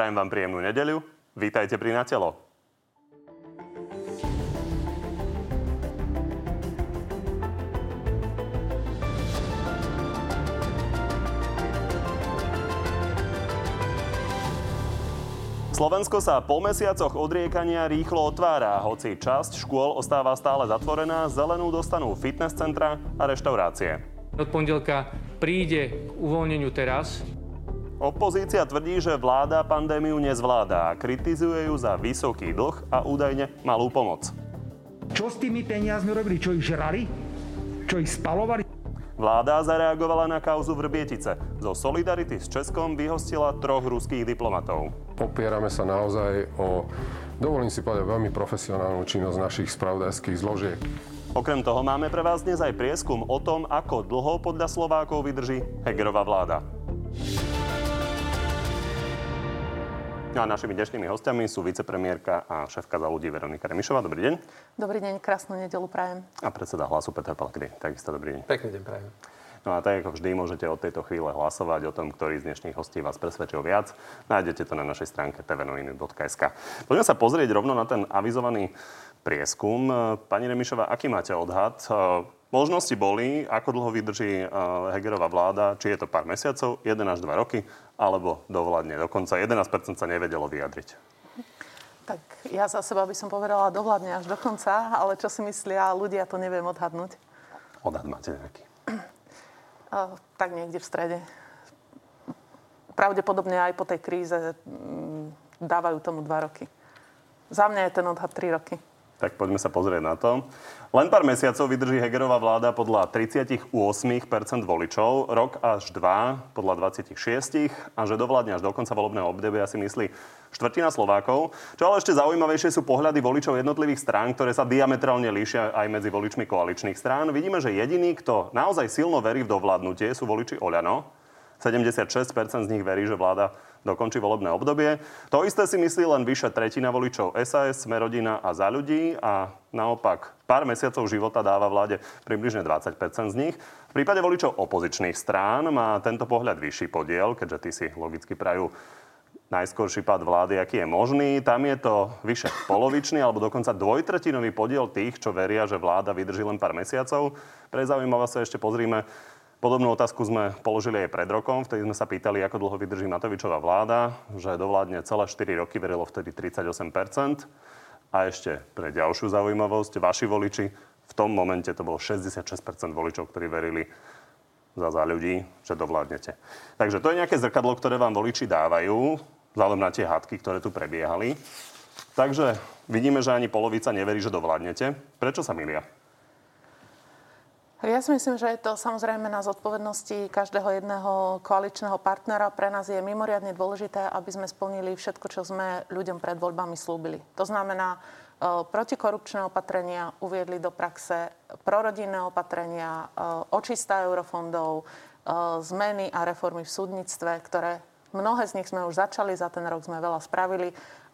Prajem vám príjemnú nedeľu. Vítajte pri Na telo. Slovensko sa po mesiacoch odriekania rýchlo otvára, hoci časť škôl ostáva stále zatvorená, zelenú dostanú fitness centra a reštaurácie. Od pondelka príde k uvoľneniu teraz. Opozícia tvrdí, že vláda pandémiu nezvláda a kritizuje ju za vysoký dlh a údajne malú pomoc. Čo s tými peniazmi robili? Čo ich žrali? Čo ich spalovali? Vláda zareagovala na kauzu Vrbietice. Zo Solidarity s Českom vyhostila troch ruských diplomatov. Opierame sa naozaj o, dovolím si povedať, veľmi profesionálnu činnosť našich spravodajských zložiek. Okrem toho máme pre vás dnes aj prieskum o tom, ako dlho podľa Slovákov vydrží Hegerová vláda. No a našimi dnešnými hostiami sú vicepremiérka a šéfka za ľudí Veronika Remišová. Dobrý deň. Dobrý deň, krásnu nedelu prajem. A predseda hlasu Peter Pellegrini. Takisto dobrý deň. Pekný deň prajem. No a tak ako vždy môžete od tejto chvíle hlasovať o tom, ktorý z dnešných hostí vás presvedčil viac. Nájdete to na našej stránke tvnoviny.sk. Poďme sa pozrieť rovno na ten avizovaný prieskum. Pani Remišová, aký máte odhad? Možnosti boli, ako dlho vydrží Hegerová vláda, či je to pár mesiacov, 1 až 2 roky, alebo dovládne. Dokonca 11% sa nevedelo vyjadriť. Tak ja za seba by som povedala dovládne až do konca, ale čo si myslia ľudia, to neviem odhadnúť. Odhad máte nejaký? tak niekde v strede. Pravdepodobne aj po tej kríze mm, dávajú tomu dva roky. Za mňa je ten odhad 3 roky. Tak poďme sa pozrieť na to. Len pár mesiacov vydrží Hegerová vláda podľa 38% voličov, rok až dva podľa 26% a že dovládne až do konca volebného obdobia si myslí štvrtina Slovákov. Čo ale ešte zaujímavejšie sú pohľady voličov jednotlivých strán, ktoré sa diametrálne líšia aj medzi voličmi koaličných strán. Vidíme, že jediný, kto naozaj silno verí v dovládnutie, sú voliči Oľano. 76% z nich verí, že vláda dokončí volebné obdobie. To isté si myslí len vyše tretina voličov SAS, Smerodina a za ľudí a naopak pár mesiacov života dáva vláde približne 20% z nich. V prípade voličov opozičných strán má tento pohľad vyšší podiel, keďže tí si logicky prajú najskorší pád vlády, aký je možný. Tam je to vyše polovičný alebo dokonca dvojtretinový podiel tých, čo veria, že vláda vydrží len pár mesiacov. Pre zaujímavosť sa ešte pozrime Podobnú otázku sme položili aj pred rokom, vtedy sme sa pýtali, ako dlho vydrží Matovičová vláda, že dovládne celé 4 roky verilo vtedy 38% A ešte pre ďalšiu zaujímavosť, vaši voliči, v tom momente to bolo 66% voličov, ktorí verili za, za ľudí, že dovládnete. Takže to je nejaké zrkadlo, ktoré vám voliči dávajú, vzhľadom na tie hádky, ktoré tu prebiehali. Takže vidíme, že ani polovica neverí, že dovládnete. Prečo sa milia? Ja si myslím, že je to samozrejme na zodpovednosti každého jedného koaličného partnera. Pre nás je mimoriadne dôležité, aby sme splnili všetko, čo sme ľuďom pred voľbami slúbili. To znamená, e, protikorupčné opatrenia uviedli do praxe, prorodinné opatrenia, e, očistá eurofondov, e, zmeny a reformy v súdnictve, ktoré mnohé z nich sme už začali, za ten rok sme veľa spravili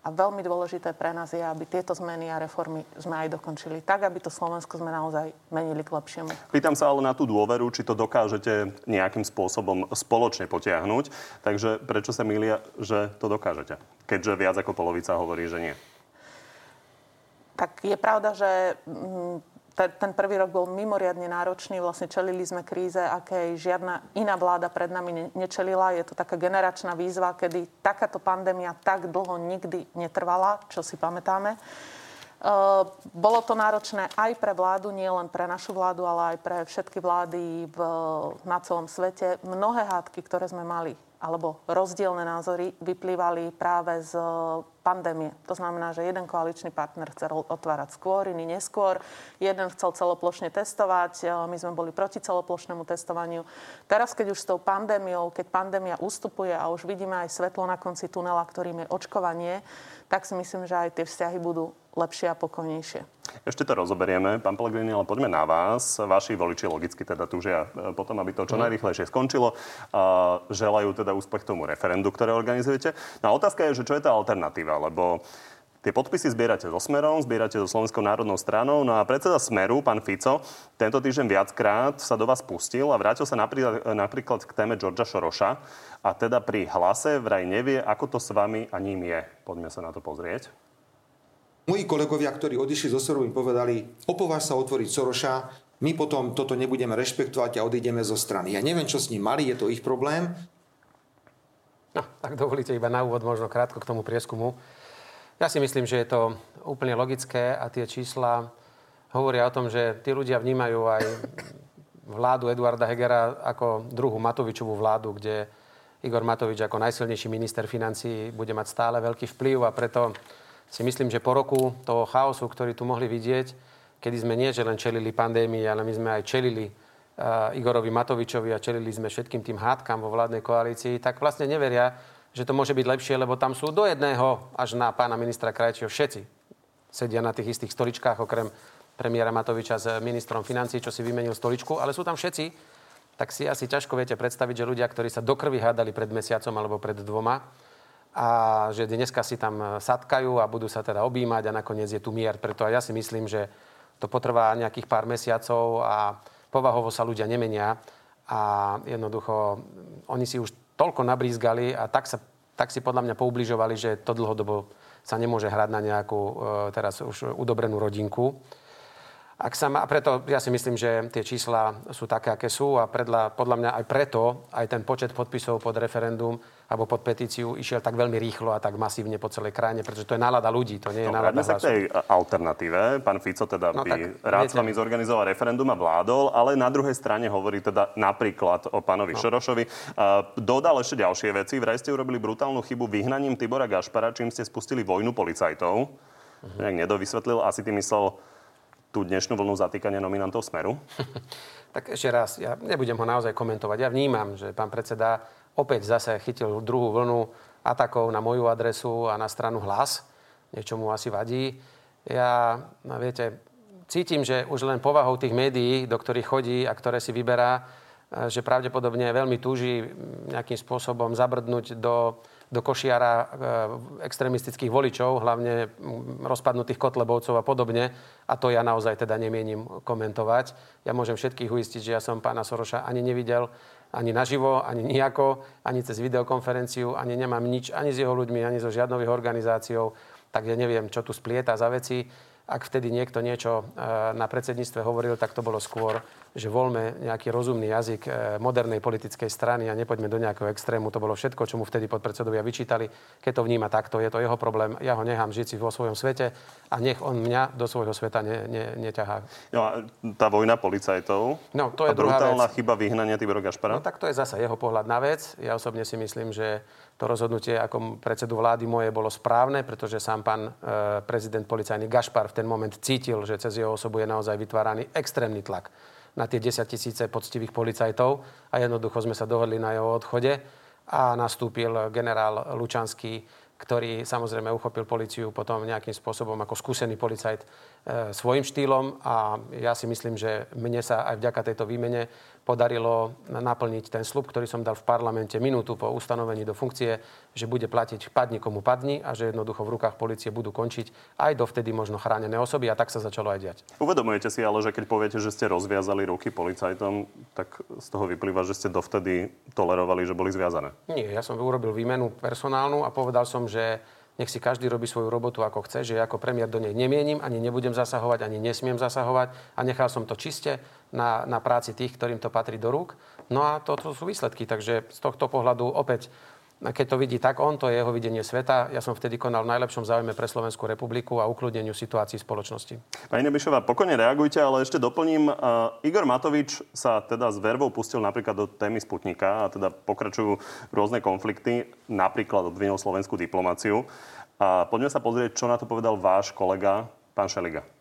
a veľmi dôležité pre nás je, aby tieto zmeny a reformy sme aj dokončili tak, aby to Slovensko sme naozaj menili k lepšiemu. Pýtam sa ale na tú dôveru, či to dokážete nejakým spôsobom spoločne potiahnuť. Takže prečo sa milia, že to dokážete? Keďže viac ako polovica hovorí, že nie. Tak je pravda, že mm, ten prvý rok bol mimoriadne náročný. Vlastne čelili sme kríze, akej žiadna iná vláda pred nami nečelila. Je to taká generačná výzva, kedy takáto pandémia tak dlho nikdy netrvala, čo si pamätáme. Uh, bolo to náročné aj pre vládu, nie len pre našu vládu, ale aj pre všetky vlády v, na celom svete. Mnohé hádky, ktoré sme mali, alebo rozdielne názory, vyplývali práve z pandémie. To znamená, že jeden koaličný partner chcel otvárať skôr, iný neskôr. Jeden chcel celoplošne testovať, my sme boli proti celoplošnému testovaniu. Teraz, keď už s tou pandémiou, keď pandémia ustupuje a už vidíme aj svetlo na konci tunela, ktorým je očkovanie, tak si myslím, že aj tie vzťahy budú lepšie a pokojnejšie. Ešte to rozoberieme, pán Pellegrini, ale poďme na vás. Vaši voliči logicky teda túžia e, potom, aby to čo mhm. najrychlejšie skončilo. Želajú teda úspech tomu referendu, ktoré organizujete. No a otázka je, že čo je tá alternatíva, lebo Tie podpisy zbierate so Smerom, zbierate so Slovenskou národnou stranou. No a predseda Smeru, pán Fico, tento týždeň viackrát sa do vás pustil a vrátil sa napríklad, napríklad k téme Georgia Šoroša. A teda pri hlase vraj nevie, ako to s vami a ním je. Poďme sa na to pozrieť. Moji kolegovia, ktorí odišli zo Smeru, mi povedali, opováž sa otvoriť Soroša, my potom toto nebudeme rešpektovať a odídeme zo strany. Ja neviem, čo s ním mali, je to ich problém. No, tak dovolíte iba na úvod možno krátko k tomu prieskumu. Ja si myslím, že je to úplne logické a tie čísla hovoria o tom, že tí ľudia vnímajú aj vládu Eduarda Hegera ako druhú Matovičovú vládu, kde Igor Matovič ako najsilnejší minister financí bude mať stále veľký vplyv a preto si myslím, že po roku toho chaosu, ktorý tu mohli vidieť, kedy sme nie že len čelili pandémii, ale my sme aj čelili Igorovi Matovičovi a čelili sme všetkým tým hádkam vo vládnej koalícii, tak vlastne neveria, že to môže byť lepšie, lebo tam sú do jedného až na pána ministra Krajčího všetci. Sedia na tých istých stoličkách, okrem premiéra Matoviča s ministrom financí, čo si vymenil stoličku, ale sú tam všetci. Tak si asi ťažko viete predstaviť, že ľudia, ktorí sa do krvi hádali pred mesiacom alebo pred dvoma, a že dneska si tam satkajú a budú sa teda objímať a nakoniec je tu mier. Preto aj ja si myslím, že to potrvá nejakých pár mesiacov a povahovo sa ľudia nemenia a jednoducho oni si už toľko nabrízgali a tak, sa, tak si podľa mňa poubližovali, že to dlhodobo sa nemôže hrať na nejakú e, teraz už udobrenú rodinku. Ak sa má, preto ja si myslím, že tie čísla sú také, aké sú a predla, podľa mňa aj preto aj ten počet podpisov pod referendum alebo pod petíciu išiel tak veľmi rýchlo a tak masívne po celej krajine, pretože to je nálada ľudí, to nie je no, nálada sa k tej alternatíve. Pán Fico teda no, by tak, rád s vami zorganizoval referendum a vládol, ale na druhej strane hovorí teda napríklad o pánovi no. Šorošovi. Uh, dodal ešte ďalšie veci. Vraj ste urobili brutálnu chybu vyhnaním Tibora Gašpara, čím ste spustili vojnu policajtov. Uh-huh. Nejak nedovysvetlil, asi tým myslel tú dnešnú vlnu zatýkania nominantov Smeru? tak ešte raz, ja nebudem ho naozaj komentovať. Ja vnímam, že pán predseda opäť zase chytil druhú vlnu atakov na moju adresu a na stranu hlas. Niečo mu asi vadí. Ja, no viete, cítim, že už len povahou tých médií, do ktorých chodí a ktoré si vyberá, eh, že pravdepodobne veľmi túži nejakým spôsobom zabrdnúť do do košiara e, extremistických voličov, hlavne rozpadnutých kotlebovcov a podobne. A to ja naozaj teda nemienim komentovať. Ja môžem všetkých uistiť, že ja som pána Soroša ani nevidel, ani naživo, ani nejako, ani cez videokonferenciu, ani nemám nič ani s jeho ľuďmi, ani so žiadnou jeho organizáciou. Tak ja neviem, čo tu splieta za veci. Ak vtedy niekto niečo e, na predsedníctve hovoril, tak to bolo skôr, že voľme nejaký rozumný jazyk e, modernej politickej strany a nepoďme do nejakého extrému. To bolo všetko, čo mu vtedy podpredsedovia vyčítali. Keď to vníma takto, je to jeho problém. Ja ho nechám žiť si vo svojom svete a nech on mňa do svojho sveta ne, ne, neťahá. No a tá vojna policajtov no, to je a brutálna vec. chyba vyhnania Tibora Gašpara? No tak to je zasa jeho pohľad na vec. Ja osobne si myslím, že to rozhodnutie ako predsedu vlády moje bolo správne, pretože sám pán e, prezident policajný Gašpar v ten moment cítil, že cez jeho osobu je naozaj vytváraný extrémny tlak na tie 10 tisíce poctivých policajtov a jednoducho sme sa dohodli na jeho odchode a nastúpil generál Lučanský, ktorý samozrejme uchopil policiu potom nejakým spôsobom ako skúsený policajt e, svojim štýlom a ja si myslím, že mne sa aj vďaka tejto výmene podarilo naplniť ten slub, ktorý som dal v parlamente minútu po ustanovení do funkcie, že bude platiť padni komu padni a že jednoducho v rukách policie budú končiť aj dovtedy možno chránené osoby a tak sa začalo aj diať. Uvedomujete si ale, že keď poviete, že ste rozviazali ruky policajtom, tak z toho vyplýva, že ste dovtedy tolerovali, že boli zviazané. Nie, ja som urobil výmenu personálnu a povedal som, že nech si každý robí svoju robotu ako chce, že ja ako premiér do nej nemienim, ani nebudem zasahovať, ani nesmiem zasahovať a nechal som to čiste na, na práci tých, ktorým to patrí do rúk. No a toto sú výsledky, takže z tohto pohľadu opäť keď to vidí tak on, to je jeho videnie sveta. Ja som vtedy konal v najlepšom záujme pre Slovenskú republiku a ukludneniu situácií spoločnosti. Pani Nebišová, pokojne reagujte, ale ešte doplním. Uh, Igor Matovič sa teda s vervou pustil napríklad do témy Sputnika a teda pokračujú rôzne konflikty, napríklad obvinil slovenskú diplomáciu. A poďme sa pozrieť, čo na to povedal váš kolega, pán Šeliga.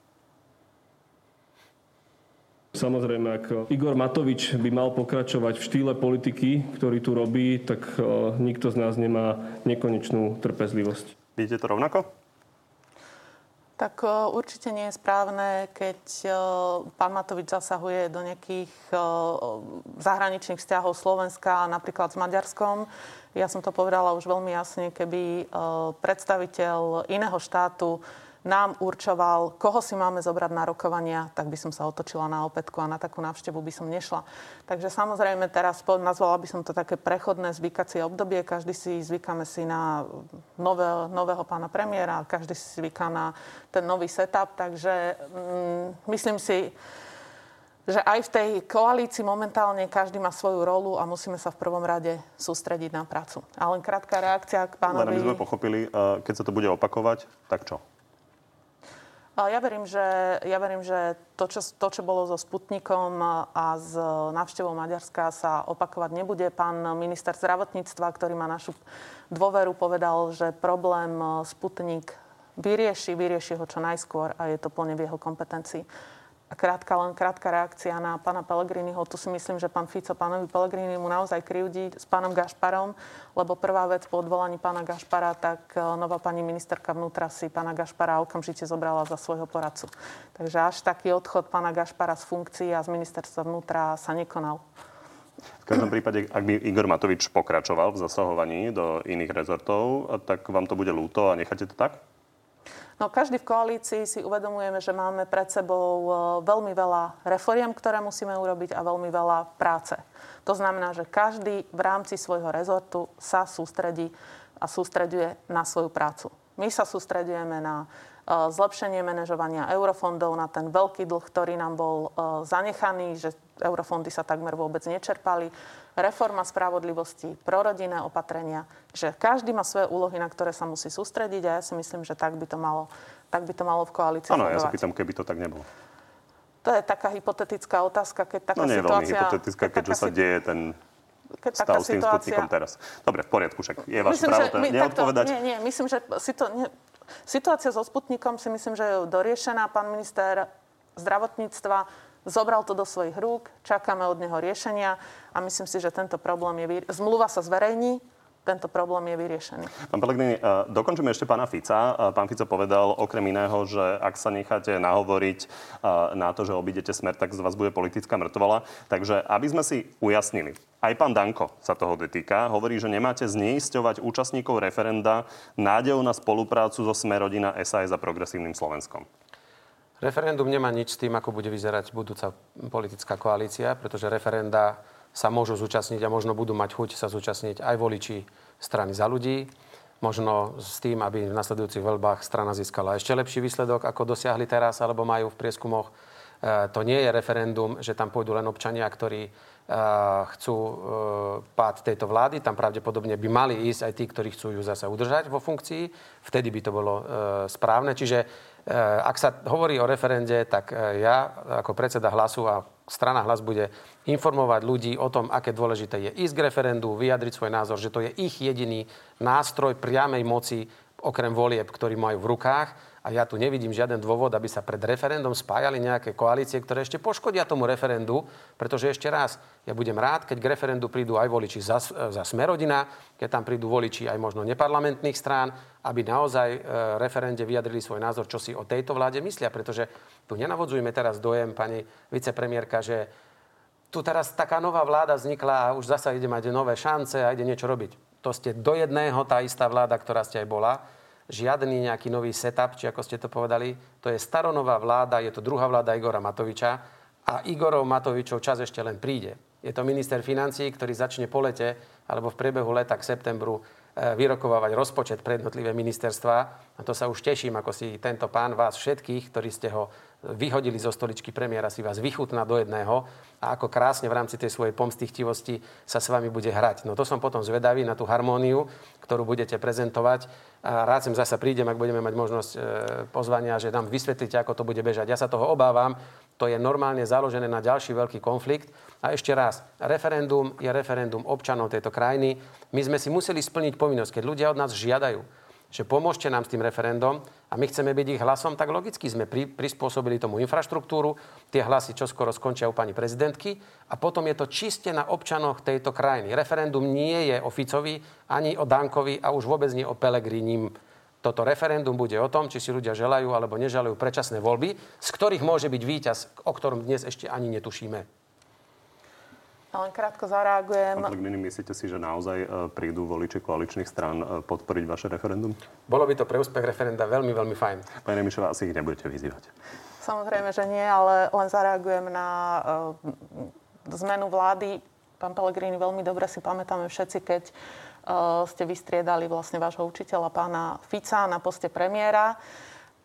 Samozrejme, ak Igor Matovič by mal pokračovať v štýle politiky, ktorý tu robí, tak e, nikto z nás nemá nekonečnú trpezlivosť. Vidíte to rovnako? Tak e, určite nie je správne, keď e, pán Matovič zasahuje do nejakých zahraničných vzťahov Slovenska, napríklad s Maďarskom. Ja som to povedala už veľmi jasne, keby predstaviteľ iného štátu nám určoval, koho si máme zobrať na rokovania, tak by som sa otočila na opätku a na takú návštevu by som nešla. Takže samozrejme teraz nazvala by som to také prechodné zvykacie obdobie. Každý si zvykáme si na nové, nového pána premiéra, každý si zvyká na ten nový setup. Takže mm, myslím si, že aj v tej koalícii momentálne každý má svoju rolu a musíme sa v prvom rade sústrediť na prácu. A len krátka reakcia k pánovi... Len aby sme pochopili, eh, keď sa to bude opakovať, tak čo? Ja verím, že, ja verím, že to, čo, to, čo bolo so Sputnikom a s návštevou Maďarska sa opakovať nebude. Pán minister zdravotníctva, ktorý má našu dôveru, povedal, že problém Sputnik vyrieši, vyrieši ho čo najskôr a je to plne v jeho kompetencii. Krátka, len krátka reakcia na pána Pelegriniho. Tu si myslím, že pán Fico pánovi mu naozaj krivdí s pánom Gašparom, lebo prvá vec po odvolaní pána Gašpara, tak e, nová pani ministerka vnútra si pána Gašpara okamžite zobrala za svojho poradcu. Takže až taký odchod pána Gašpara z funkcií a z ministerstva vnútra sa nekonal. V každom prípade, ak by Igor Matovič pokračoval v zasahovaní do iných rezortov, tak vám to bude ľúto a necháte to tak? No každý v koalícii si uvedomujeme, že máme pred sebou e, veľmi veľa reforiem, ktoré musíme urobiť a veľmi veľa práce. To znamená, že každý v rámci svojho rezortu sa sústredí a sústreduje na svoju prácu. My sa sústredujeme na e, zlepšenie manažovania eurofondov, na ten veľký dlh, ktorý nám bol e, zanechaný, že eurofondy sa takmer vôbec nečerpali reforma spravodlivosti, prorodinné opatrenia, že každý má svoje úlohy, na ktoré sa musí sústrediť a ja si myslím, že tak by to malo, tak by to malo v koalícii Áno, ja sa pýtam, keby to tak nebolo. To je taká hypotetická otázka, keď taká no nie je veľmi hypotetická, keď sa deje ten keď stav s tým situácia... teraz. Dobre, v poriadku, však je váš právo to my, neodpovedať. nie, nie, myslím, že situ, nie, situácia so Sputnikom si myslím, že je doriešená. Pán minister zdravotníctva Zobral to do svojich rúk, čakáme od neho riešenia a myslím si, že tento problém je... Vyrie... Zmluva sa zverejní, tento problém je vyriešený. Pán Pelegrini, dokončíme ešte pána Fica. Pán Fico povedal okrem iného, že ak sa necháte nahovoriť na to, že obidete smer, tak z vás bude politická mŕtvola. Takže aby sme si ujasnili, aj pán Danko sa toho dotýka. Hovorí, že nemáte zneisťovať účastníkov referenda nádejou na spoluprácu so Smerodina SAS a Progresívnym Slovenskom. Referendum nemá nič s tým, ako bude vyzerať budúca politická koalícia, pretože referenda sa môžu zúčastniť a možno budú mať chuť sa zúčastniť aj voliči strany za ľudí. Možno s tým, aby v nasledujúcich voľbách strana získala ešte lepší výsledok, ako dosiahli teraz, alebo majú v prieskumoch. E, to nie je referendum, že tam pôjdu len občania, ktorí e, chcú e, pád tejto vlády. Tam pravdepodobne by mali ísť aj tí, ktorí chcú ju zase udržať vo funkcii. Vtedy by to bolo správne. Čiže ak sa hovorí o referende, tak eh, ja ako predseda hlasu a strana hlas bude informovať ľudí o tom, aké dôležité je ísť k referendu, vyjadriť svoj názor, že to je ich jediný nástroj priamej moci, okrem volieb, ktorý majú v rukách a ja tu nevidím žiaden dôvod, aby sa pred referendum spájali nejaké koalície, ktoré ešte poškodia tomu referendu, pretože ešte raz, ja budem rád, keď k referendu prídu aj voliči za, za Smerodina, keď tam prídu voliči aj možno neparlamentných strán, aby naozaj e, referende vyjadrili svoj názor, čo si o tejto vláde myslia, pretože tu nenavodzujme teraz dojem, pani vicepremiérka, že tu teraz taká nová vláda vznikla a už zasa ide mať nové šance a ide niečo robiť. To ste do jedného tá istá vláda, ktorá ste aj bola žiadny nejaký nový setup, či ako ste to povedali. To je staronová vláda, je to druhá vláda Igora Matoviča a Igorov Matovičov čas ešte len príde. Je to minister financí, ktorý začne po lete alebo v priebehu leta k septembru e, vyrokovávať rozpočet pre jednotlivé ministerstva. A to sa už teším, ako si tento pán vás všetkých, ktorí ste ho vyhodili zo stoličky premiéra, si vás vychutná do jedného a ako krásne v rámci tej svojej pomstichtivosti sa s vami bude hrať. No to som potom zvedavý na tú harmóniu, ktorú budete prezentovať. A rád sem zasa prídem, ak budeme mať možnosť e, pozvania, že nám vysvetlíte, ako to bude bežať. Ja sa toho obávam. To je normálne založené na ďalší veľký konflikt. A ešte raz, referendum je referendum občanov tejto krajiny. My sme si museli splniť povinnosť, keď ľudia od nás žiadajú že pomôžte nám s tým referendum a my chceme byť ich hlasom, tak logicky sme pri, prispôsobili tomu infraštruktúru, tie hlasy čo skoro skončia u pani prezidentky a potom je to čiste na občanoch tejto krajiny. Referendum nie je o Ficovi, ani o Dankovi a už vôbec nie o Pelegrinim. Toto referendum bude o tom, či si ľudia želajú alebo neželajú predčasné voľby, z ktorých môže byť víťaz, o ktorom dnes ešte ani netušíme. Len krátko zareagujem. Pán Pellegrini, myslíte si, že naozaj e, prídu voliči koaličných strán e, podporiť vaše referendum? Bolo by to pre úspech referenda veľmi, veľmi fajn. Pani Remišová, asi ich nebudete vyzývať. Samozrejme, že nie, ale len zareagujem na uh, zmenu vlády. Pán Pellegrini, veľmi dobre si pamätáme všetci, keď uh, ste vystriedali vlastne vášho učiteľa pána Fica na poste premiéra.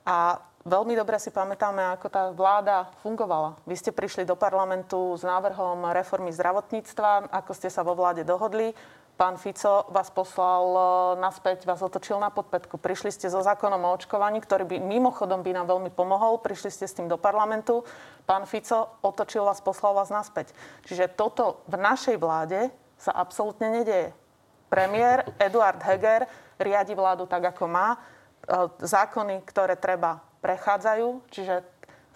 A veľmi dobre si pamätáme, ako tá vláda fungovala. Vy ste prišli do parlamentu s návrhom reformy zdravotníctva, ako ste sa vo vláde dohodli pán Fico vás poslal e, naspäť, vás otočil na podpätku. Prišli ste so zákonom o očkovaní, ktorý by mimochodom by nám veľmi pomohol. Prišli ste s tým do parlamentu. Pán Fico otočil vás, poslal vás naspäť. Čiže toto v našej vláde sa absolútne nedeje. Premiér Eduard Heger riadi vládu tak, ako má. E, zákony, ktoré treba, prechádzajú. Čiže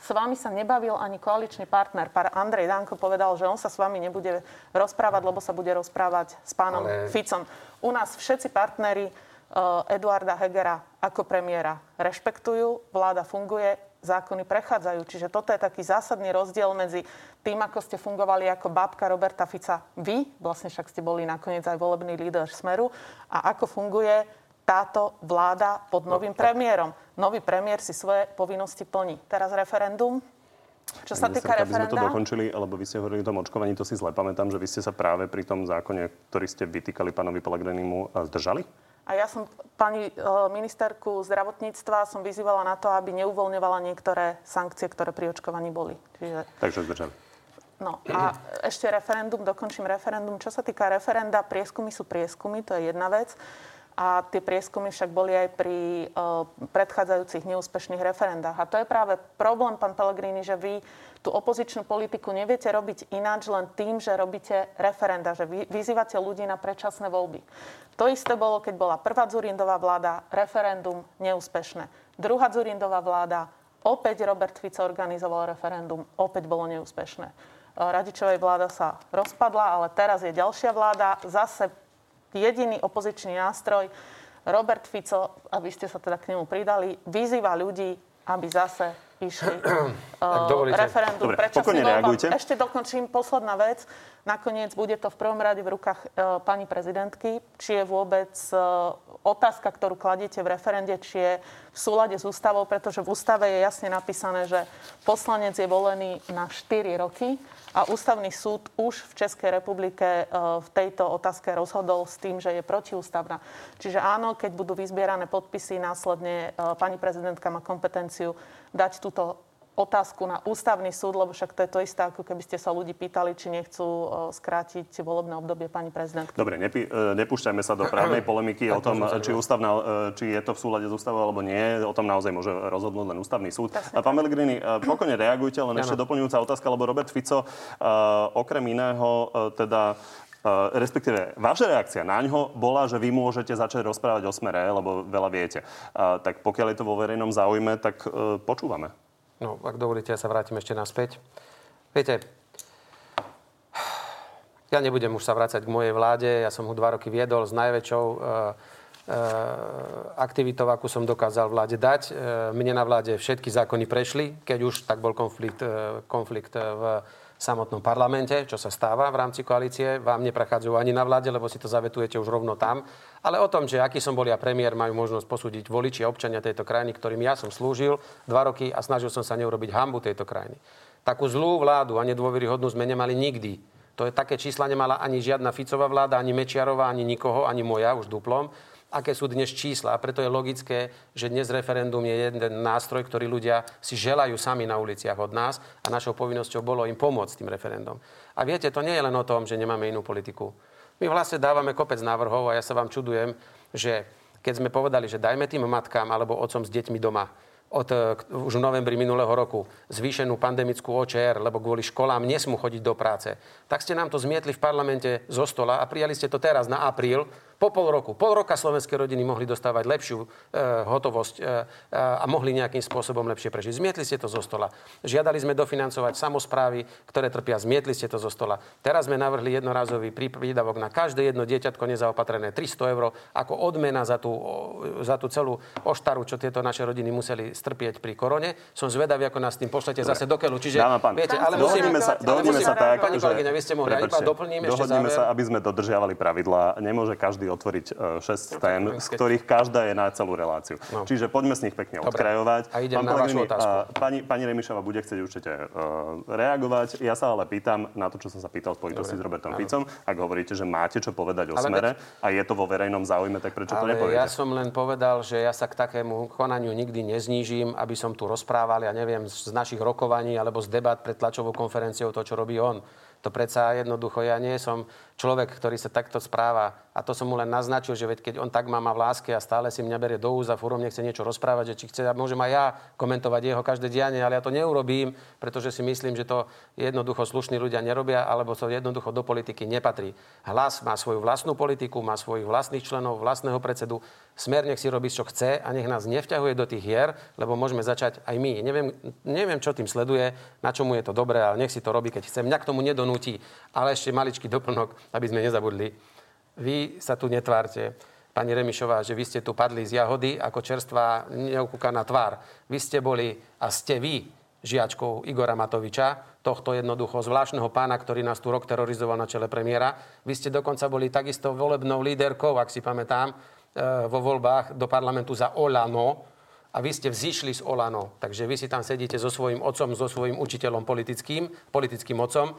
s vami sa nebavil ani koaličný partner. Pán Andrej Danko povedal, že on sa s vami nebude rozprávať, lebo sa bude rozprávať s pánom Ale... Ficom. U nás všetci partneri uh, Eduarda Hegera ako premiéra rešpektujú, vláda funguje, zákony prechádzajú. Čiže toto je taký zásadný rozdiel medzi tým, ako ste fungovali ako bábka Roberta Fica vy, vlastne však ste boli nakoniec aj volebný líder Smeru, a ako funguje táto vláda pod no, novým no, premiérom. Nový premiér si svoje povinnosti plní. Teraz referendum. Čo sa týka referenda... Aby sme to dokončili, alebo vy ste hovorili o tom očkovaní, to si zle pamätám, že vy ste sa práve pri tom zákone, ktorý ste vytýkali pánovi Pelegrinimu, zdržali? A ja som pani e, ministerku zdravotníctva som vyzývala na to, aby neuvoľňovala niektoré sankcie, ktoré pri očkovaní boli. Čiže... Takže zdržali. No a ešte referendum, dokončím referendum. Čo sa týka referenda, prieskumy sú prieskumy, to je jedna vec a tie prieskumy však boli aj pri uh, predchádzajúcich neúspešných referendách. A to je práve problém, pán Pellegrini, že vy tú opozičnú politiku neviete robiť ináč len tým, že robíte referenda, že vy, vyzývate ľudí na predčasné voľby. To isté bolo, keď bola prvá Zurindová vláda, referendum neúspešné. Druhá Zurindová vláda, opäť Robert Fico organizoval referendum, opäť bolo neúspešné. Radičovej vláda sa rozpadla, ale teraz je ďalšia vláda, zase jediný opozičný nástroj. Robert Fico, aby ste sa teda k nemu pridali, vyzýva ľudí, aby zase išli uh, referendum Dobre, predčasný reagujte. Ešte dokončím posledná vec. Nakoniec bude to v prvom rade v rukách uh, pani prezidentky, či je vôbec uh, otázka, ktorú kladiete v referende, či je v súlade s ústavou, pretože v ústave je jasne napísané, že poslanec je volený na 4 roky a ústavný súd už v Českej republike e, v tejto otázke rozhodol s tým, že je protiústavná. Čiže áno, keď budú vyzbierané podpisy, následne e, pani prezidentka má kompetenciu dať túto otázku na ústavný súd, lebo však to je to isté, ako keby ste sa ľudí pýtali, či nechcú e, skrátiť volebné obdobie pani prezidentka. Dobre, nepi- e, nepúšťajme sa do právnej polemiky o tom, či, ústavná, e, či je to v súlade s ústavou alebo nie. O tom naozaj môže rozhodnúť len ústavný súd. A pán Melgrini, pokojne reagujte, len ešte doplňujúca otázka, lebo Robert Fico okrem iného teda respektíve vaša reakcia na ňo bola, že vy môžete začať rozprávať o smere, lebo veľa viete. Uh, tak pokiaľ je to vo verejnom záujme, tak uh, počúvame. No, ak dovolíte, ja sa vrátim ešte naspäť. Viete, ja nebudem už sa vrácať k mojej vláde. Ja som ho dva roky viedol s najväčšou e, e, aktivitou, akú som dokázal vláde dať. E, mne na vláde všetky zákony prešli, keď už tak bol konflikt, e, konflikt v samotnom parlamente, čo sa stáva v rámci koalície. Vám neprechádzajú ani na vláde, lebo si to zavetujete už rovno tam. Ale o tom, že aký som bol ja premiér, majú možnosť posúdiť voliči a občania tejto krajiny, ktorým ja som slúžil dva roky a snažil som sa neurobiť hambu tejto krajiny. Takú zlú vládu a nedôveryhodnú sme nemali nikdy. To je také čísla nemala ani žiadna Ficová vláda, ani Mečiarová, ani nikoho, ani moja už duplom aké sú dnes čísla. A preto je logické, že dnes referendum je jeden nástroj, ktorý ľudia si želajú sami na uliciach od nás a našou povinnosťou bolo im pomôcť tým referendum. A viete, to nie je len o tom, že nemáme inú politiku. My vlastne dávame kopec návrhov a ja sa vám čudujem, že keď sme povedali, že dajme tým matkám alebo otcom s deťmi doma od e, už v novembri minulého roku zvýšenú pandemickú OČR, lebo kvôli školám nesmú chodiť do práce, tak ste nám to zmietli v parlamente zo stola a prijali ste to teraz na apríl, Po pol roku. Pol roka slovenské rodiny mohli dostávať lepšiu e, hotovosť e, e, a mohli nejakým spôsobom lepšie prežiť. Zmietli ste to zo stola. Žiadali sme dofinancovať samozprávy, ktoré trpia. Zmietli ste to zo stola. Teraz sme navrhli jednorázový prídavok na každé jedno dieťatko nezaopatrené 300 eur ako odmena za tú, za tú celú oštaru, čo tieto naše rodiny museli strpieť pri korone. Som zvedavý, ako nás tým pošlete zase do keľu. Čiže, pán, viete, ale dohodneme sa, dohodneme sa tak, pani kolegyňa, vy ste mohli, iba doplním ešte záver. sa, aby sme dodržiavali pravidlá. Nemôže každý otvoriť 6 e, tém, z ktorých každá je na celú reláciu. No. Čiže poďme z nich pekne Dobre. odkrajovať. A idem Pán na vašu otázku. Pani, pani Remišova bude chcieť určite uh, reagovať. Ja sa ale pýtam na to, čo som sa pýtal v spojitosti s Robertom Ficom. Ak hovoríte, že máte čo povedať o ale smere veď... a je to vo verejnom záujme, tak prečo ale to nepoviete? Ja som len povedal, že ja sa k takému konaniu nikdy neznížim, aby som tu rozprával, ja neviem, z našich rokovaní alebo z debat pred tlačovou konferenciou to, čo robí on. To predsa jednoducho, ja nie som človek, ktorý sa takto správa. A to som mu len naznačil, že veď keď on tak má ma v láske a stále si mňa berie do úza, fúrom nechce niečo rozprávať, že či chce, môžem aj ja komentovať jeho každé dianie, ale ja to neurobím, pretože si myslím, že to jednoducho slušní ľudia nerobia, alebo to jednoducho do politiky nepatrí. Hlas má svoju vlastnú politiku, má svojich vlastných členov, vlastného predsedu. Smer nech si robí, čo chce a nech nás nevťahuje do tých hier, lebo môžeme začať aj my. Neviem, neviem čo tým sleduje, na čomu je to dobré, ale nech si to robí, keď chce. Mňa k tomu nedonúti. Ale ešte maličký doplnok aby sme nezabudli. Vy sa tu netvárte, pani Remišová, že vy ste tu padli z jahody ako čerstvá neokúkaná tvár. Vy ste boli a ste vy žiačkou Igora Matoviča, tohto jednoducho zvláštneho pána, ktorý nás tu rok terorizoval na čele premiéra. Vy ste dokonca boli takisto volebnou líderkou, ak si pamätám, e, vo voľbách do parlamentu za Olano, a vy ste vzýšli z Olano. Takže vy si tam sedíte so svojím otcom, so svojím učiteľom politickým, politickým otcom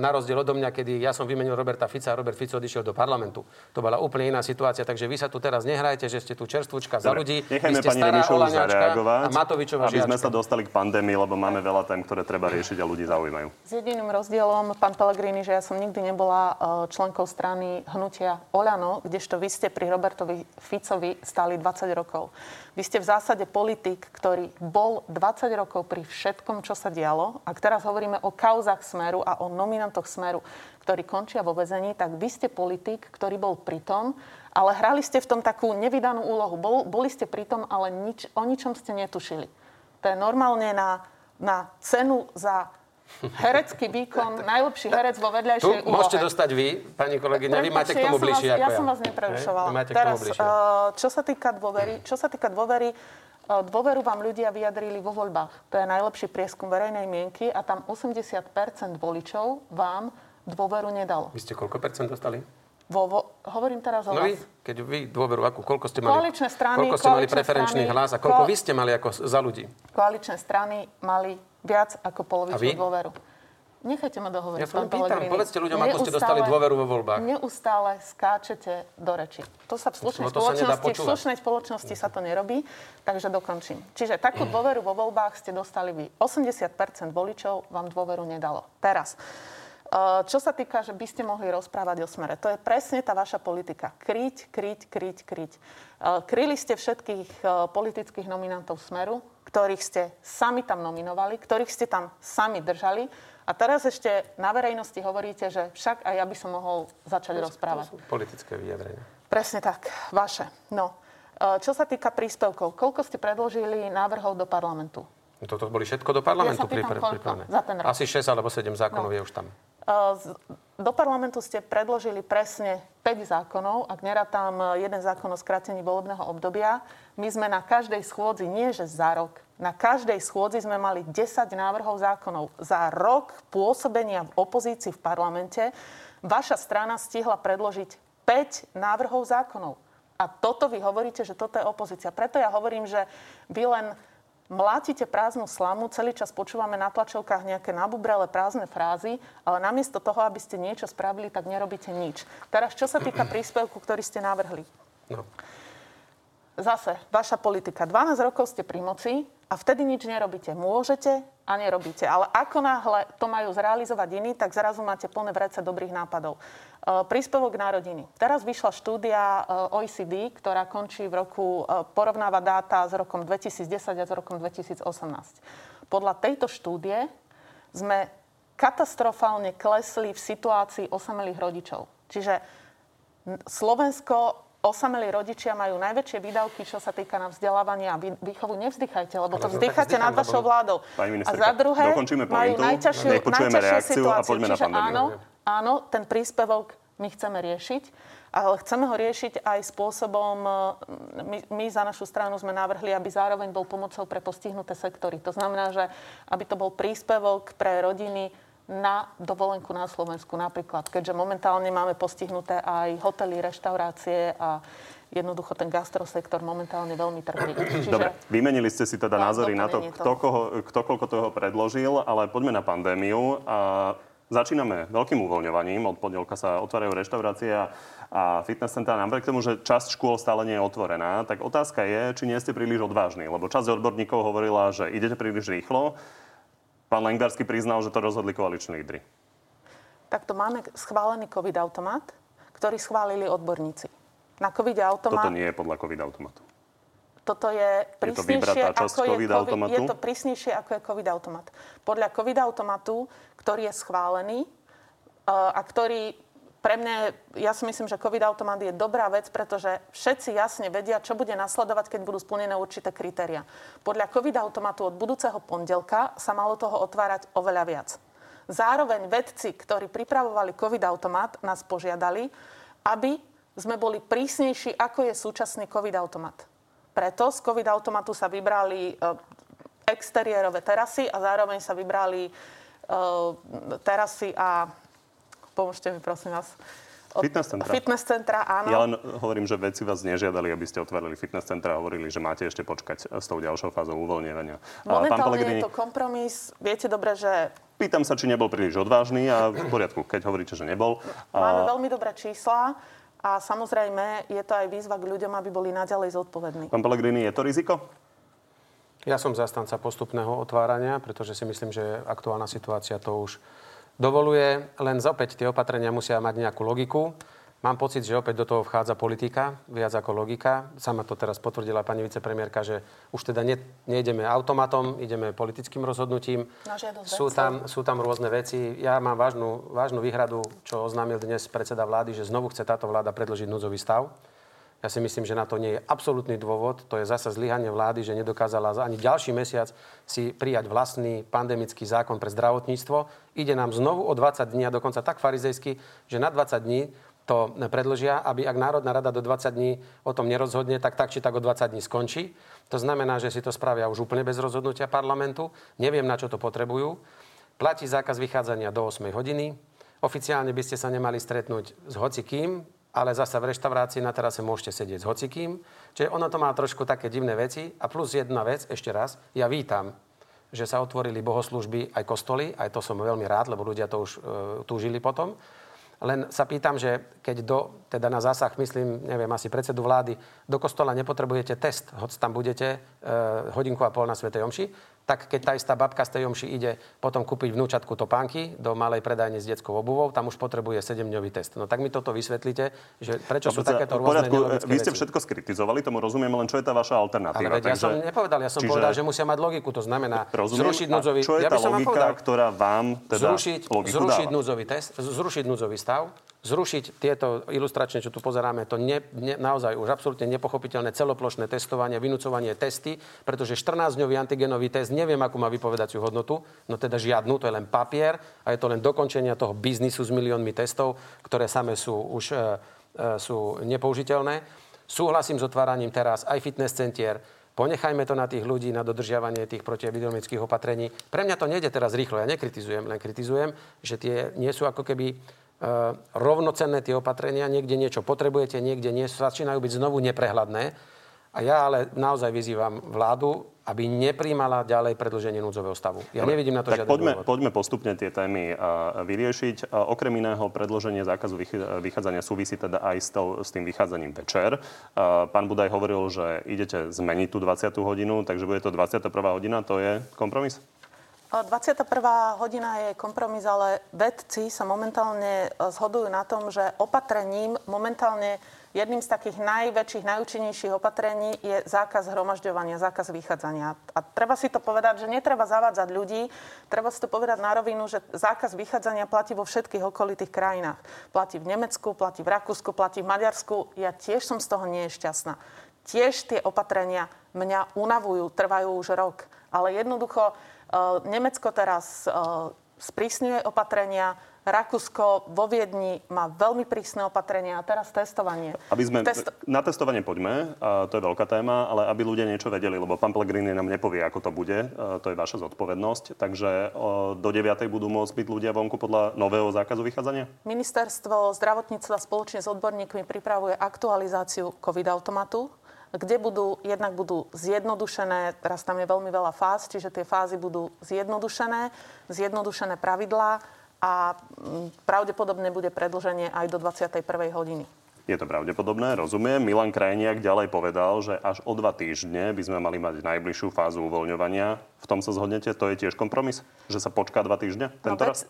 na rozdiel odo mňa, kedy ja som vymenil Roberta Fica a Robert Fico odišiel do parlamentu. To bola úplne iná situácia, takže vy sa tu teraz nehrajte, že ste tu čerstvúčka za ľudí. Nechajme pani Remišovu zareagovať, a Matovičová aby sme sa dostali k pandémii, lebo máme veľa tém, ktoré treba riešiť a ľudí zaujímajú. S jediným rozdielom, pán Pellegrini, že ja som nikdy nebola e, členkou strany hnutia Oľano, kdežto vy ste pri Robertovi Ficovi stali 20 rokov. Vy ste v zásade politik, ktorý bol 20 rokov pri všetkom, čo sa dialo. Ak teraz hovoríme o kauzach Smeru a o nominantoch Smeru, ktorí končia vo väzení, tak vy ste politik, ktorý bol pri tom, ale hrali ste v tom takú nevydanú úlohu. Bol, boli ste pri tom, ale nič, o ničom ste netušili. To je normálne na, na cenu za herecký výkon, najlepší herec vo vedľajšej úlohe. môžete dostať vy, pani kolegyňa, vy máte k tomu ja bližšie vás, ako ja. Ja som vás neprerušovala. Teraz, uh, čo sa týka dôvery, čo sa týka dôvery, dôveru vám ľudia vyjadrili vo voľbách. To je najlepší prieskum verejnej mienky a tam 80% voličov vám dôveru nedalo. Vy ste koľko percent dostali? Vo, vo, hovorím teraz o no vás. Vy, keď vy dôveru, akú, koľko ste mali, koaličné strany, koľko ste mali preferenčný strany, hlas a koľko ko, vy ste mali ako za ľudí? Koaličné strany mali viac ako polovičnú dôveru. Nechajte ma dohovoriť, ja pán pýtam, povedzte ľuďom, neustále, ako ste dostali dôveru vo voľbách. Neustále skáčete do reči. To sa v slušnej, spoločnosti, v slušnej spoločnosti sa to nerobí, takže dokončím. Čiže takú dôveru vo voľbách ste dostali vy. 80% voličov vám dôveru nedalo. Teraz. Čo sa týka, že by ste mohli rozprávať o smere, to je presne tá vaša politika. Kryť, kryť, kryť, kryť. Kryli ste všetkých eh, politických nominantov smeru, ktorých ste sami tam nominovali, ktorých ste tam sami držali a teraz ešte na verejnosti hovoríte, že však aj ja by som mohol začať to rozprávať. To politické vyjadrenia. Presne tak, vaše. No, e, čo sa týka príspevkov, koľko ste predložili návrhov do parlamentu? Toto boli všetko do parlamentu ja pripravené. Za ten rok. Asi 6 alebo 7 zákonov no. je už tam. E, do parlamentu ste predložili presne 5 zákonov, ak tam jeden zákon o skrátení volebného obdobia. My sme na každej schôdzi, nie že za rok, na každej schôdzi sme mali 10 návrhov zákonov. Za rok pôsobenia v opozícii v parlamente vaša strana stihla predložiť 5 návrhov zákonov. A toto vy hovoríte, že toto je opozícia. Preto ja hovorím, že vy len mlátite prázdnu slamu, celý čas počúvame na tlačovkách nejaké nabubrele prázdne frázy, ale namiesto toho, aby ste niečo spravili, tak nerobíte nič. Teraz, čo sa týka príspevku, ktorý ste navrhli. No. Zase, vaša politika. 12 rokov ste pri moci, a vtedy nič nerobíte. Môžete a nerobíte. Ale ako náhle to majú zrealizovať iní, tak zrazu máte plné vrece dobrých nápadov. E, príspevok na rodiny. Teraz vyšla štúdia e, OECD, ktorá končí v roku, e, porovnáva dáta s rokom 2010 a s rokom 2018. Podľa tejto štúdie sme katastrofálne klesli v situácii osamelých rodičov. Čiže Slovensko osamelí rodičia majú najväčšie výdavky, čo sa týka na vzdelávanie a výchovu. Nevzdychajte, lebo to vzdycháte nad vašou vládou. a za druhé, majú najťažšiu, najťažšiu situáciu. Čiže áno, áno, ten príspevok my chceme riešiť, ale chceme ho riešiť aj spôsobom, e, my, my za našu stranu sme navrhli, aby zároveň bol pomocou pre postihnuté sektory. To znamená, že aby to bol príspevok pre rodiny na dovolenku na Slovensku napríklad, keďže momentálne máme postihnuté aj hotely, reštaurácie a jednoducho ten gastrosektor momentálne veľmi trpí. Čiže... Dobre, vymenili ste si teda názory na to, kto, koho, kto koľko toho predložil, ale poďme na pandémiu. A začíname veľkým uvoľňovaním. Od pondelka sa otvárajú reštaurácie a, a fitness centra. Napriek tomu, že časť škôl stále nie je otvorená, tak otázka je, či nie ste príliš odvážni. Lebo časť odborníkov hovorila, že idete príliš rýchlo. Pán Lengdarsky priznal, že to rozhodli koaliční lídry. Takto máme schválený COVID-automat, ktorý schválili odborníci. Na COVID-automat... Toto nie je podľa COVID-automatu. Toto je prísnejšie, je to ako je, COVID, je to prísnejšie, ako je COVID-automat. Podľa COVID-automatu, ktorý je schválený uh, a ktorý pre mňa, ja si myslím, že COVID-automat je dobrá vec, pretože všetci jasne vedia, čo bude nasledovať, keď budú splnené určité kritéria. Podľa COVID-automatu od budúceho pondelka sa malo toho otvárať oveľa viac. Zároveň vedci, ktorí pripravovali COVID-automat, nás požiadali, aby sme boli prísnejší, ako je súčasný COVID-automat. Preto z COVID-automatu sa vybrali e, exteriérové terasy a zároveň sa vybrali e, terasy a Pomôžte mi, prosím vás. Od fitness centra. Fitness centra, áno. Ja len hovorím, že vedci vás nežiadali, aby ste otvorili fitness centra a hovorili, že máte ešte počkať s tou ďalšou fázou uvoľnenia. Momentálne Pellegrini... je to kompromis. Viete dobre, že... Pýtam sa, či nebol príliš odvážny a v poriadku, keď hovoríte, že nebol. Máme veľmi dobré čísla. A samozrejme, je to aj výzva k ľuďom, aby boli naďalej zodpovední. Pán Pellegrini, je to riziko? Ja som zastanca postupného otvárania, pretože si myslím, že aktuálna situácia to už dovoluje, len opäť tie opatrenia musia mať nejakú logiku. Mám pocit, že opäť do toho vchádza politika, viac ako logika. Sama to teraz potvrdila pani vicepremiérka, že už teda ne, nejdeme automatom, ideme politickým rozhodnutím. Sú tam, sú tam rôzne veci. Ja mám vážnu, vážnu výhradu, čo oznámil dnes predseda vlády, že znovu chce táto vláda predložiť núdzový stav. Ja si myslím, že na to nie je absolútny dôvod. To je zasa zlyhanie vlády, že nedokázala za ani ďalší mesiac si prijať vlastný pandemický zákon pre zdravotníctvo. Ide nám znovu o 20 dní a dokonca tak farizejsky, že na 20 dní to predložia, aby ak Národná rada do 20 dní o tom nerozhodne, tak tak či tak o 20 dní skončí. To znamená, že si to spravia už úplne bez rozhodnutia parlamentu. Neviem, na čo to potrebujú. Platí zákaz vychádzania do 8 hodiny. Oficiálne by ste sa nemali stretnúť s hocikým, ale zase v reštaurácii na terase môžete sedieť s hocikým. Čiže ono to má trošku také divné veci. A plus jedna vec, ešte raz, ja vítam, že sa otvorili bohoslužby aj kostoly, aj to som veľmi rád, lebo ľudia to už e, túžili potom. Len sa pýtam, že keď do, teda na zásah, myslím, neviem, asi predsedu vlády, do kostola nepotrebujete test, hoď tam budete hodinku a pol na Svetej Omši, tak keď tá istá babka z tej omši ide potom kúpiť vnúčatku topánky do malej predajne s detskou obuvou, tam už potrebuje 7-dňový test. No tak mi toto vysvetlíte, že prečo sú takéto rôzne poriadku, Vy ste všetko skritizovali, tomu rozumiem, len čo je tá vaša alternatíva. Ale veď, takže... ja som nepovedal, ja som Čiže... povedal, že musia mať logiku, to znamená rozumiem, zrušiť núdzový... Čo je ja tá logika, povedal, ktorá vám teda zrušiť, zrušiť núdzový test, zrušiť núdzový stav, zrušiť tieto ilustračne, čo tu pozeráme, to ne, ne, naozaj už absolútne nepochopiteľné celoplošné testovanie, vynúcovanie testy, pretože 14-dňový antigenový test neviem, akú má vypovedaciu hodnotu, no teda žiadnu, to je len papier a je to len dokončenie toho biznisu s miliónmi testov, ktoré same sú už e, e, sú nepoužiteľné. Súhlasím s otváraním teraz aj fitness centier, Ponechajme to na tých ľudí, na dodržiavanie tých protiepidemických opatrení. Pre mňa to nejde teraz rýchlo, ja nekritizujem, len kritizujem, že tie nie sú ako keby rovnocenné tie opatrenia, niekde niečo potrebujete, niekde nie, začínajú byť znovu neprehľadné. A ja ale naozaj vyzývam vládu, aby nepríjmala ďalej predlženie núdzového stavu. Ja Dobre, nevidím na to tak žiadny poďme, dôvod. poďme postupne tie témy uh, vyriešiť. Uh, okrem iného predloženie zákazu vychádzania súvisí teda aj s, to, s tým vychádzaním večer. Uh, pán Budaj hovoril, že idete zmeniť tú 20. hodinu, takže bude to 21. hodina. To je kompromis? 21. hodina je kompromis, ale vedci sa momentálne e, zhodujú na tom, že opatrením momentálne Jedným z takých najväčších, najúčinnejších opatrení je zákaz hromažďovania, zákaz vychádzania. A treba si to povedať, že netreba zavádzať ľudí, treba si to povedať na rovinu, že zákaz vychádzania platí vo všetkých okolitých krajinách. Platí v Nemecku, platí v Rakúsku, platí v Maďarsku. Ja tiež som z toho nie. Tiež tie opatrenia mňa unavujú, trvajú už rok. Ale jednoducho Nemecko teraz uh, sprísňuje opatrenia, Rakúsko vo Viedni má veľmi prísne opatrenia a teraz testovanie. Aby sme, Test... Na testovanie poďme, a to je veľká téma, ale aby ľudia niečo vedeli, lebo pán Pellegrini nám nepovie, ako to bude, to je vaša zodpovednosť. Takže do 9. budú môcť byť ľudia vonku podľa nového zákazu vychádzania? Ministerstvo zdravotníctva spoločne s odborníkmi pripravuje aktualizáciu COVID-automatu, kde budú, jednak budú zjednodušené, teraz tam je veľmi veľa fáz, čiže tie fázy budú zjednodušené, zjednodušené pravidlá a mm, pravdepodobne bude predlženie aj do 21. hodiny. Je to pravdepodobné, rozumiem. Milan Krajniak ďalej povedal, že až o dva týždne by sme mali mať najbližšiu fázu uvoľňovania. V tom sa zhodnete? To je tiež kompromis? Že sa počká dva týždne? Tento no, raz?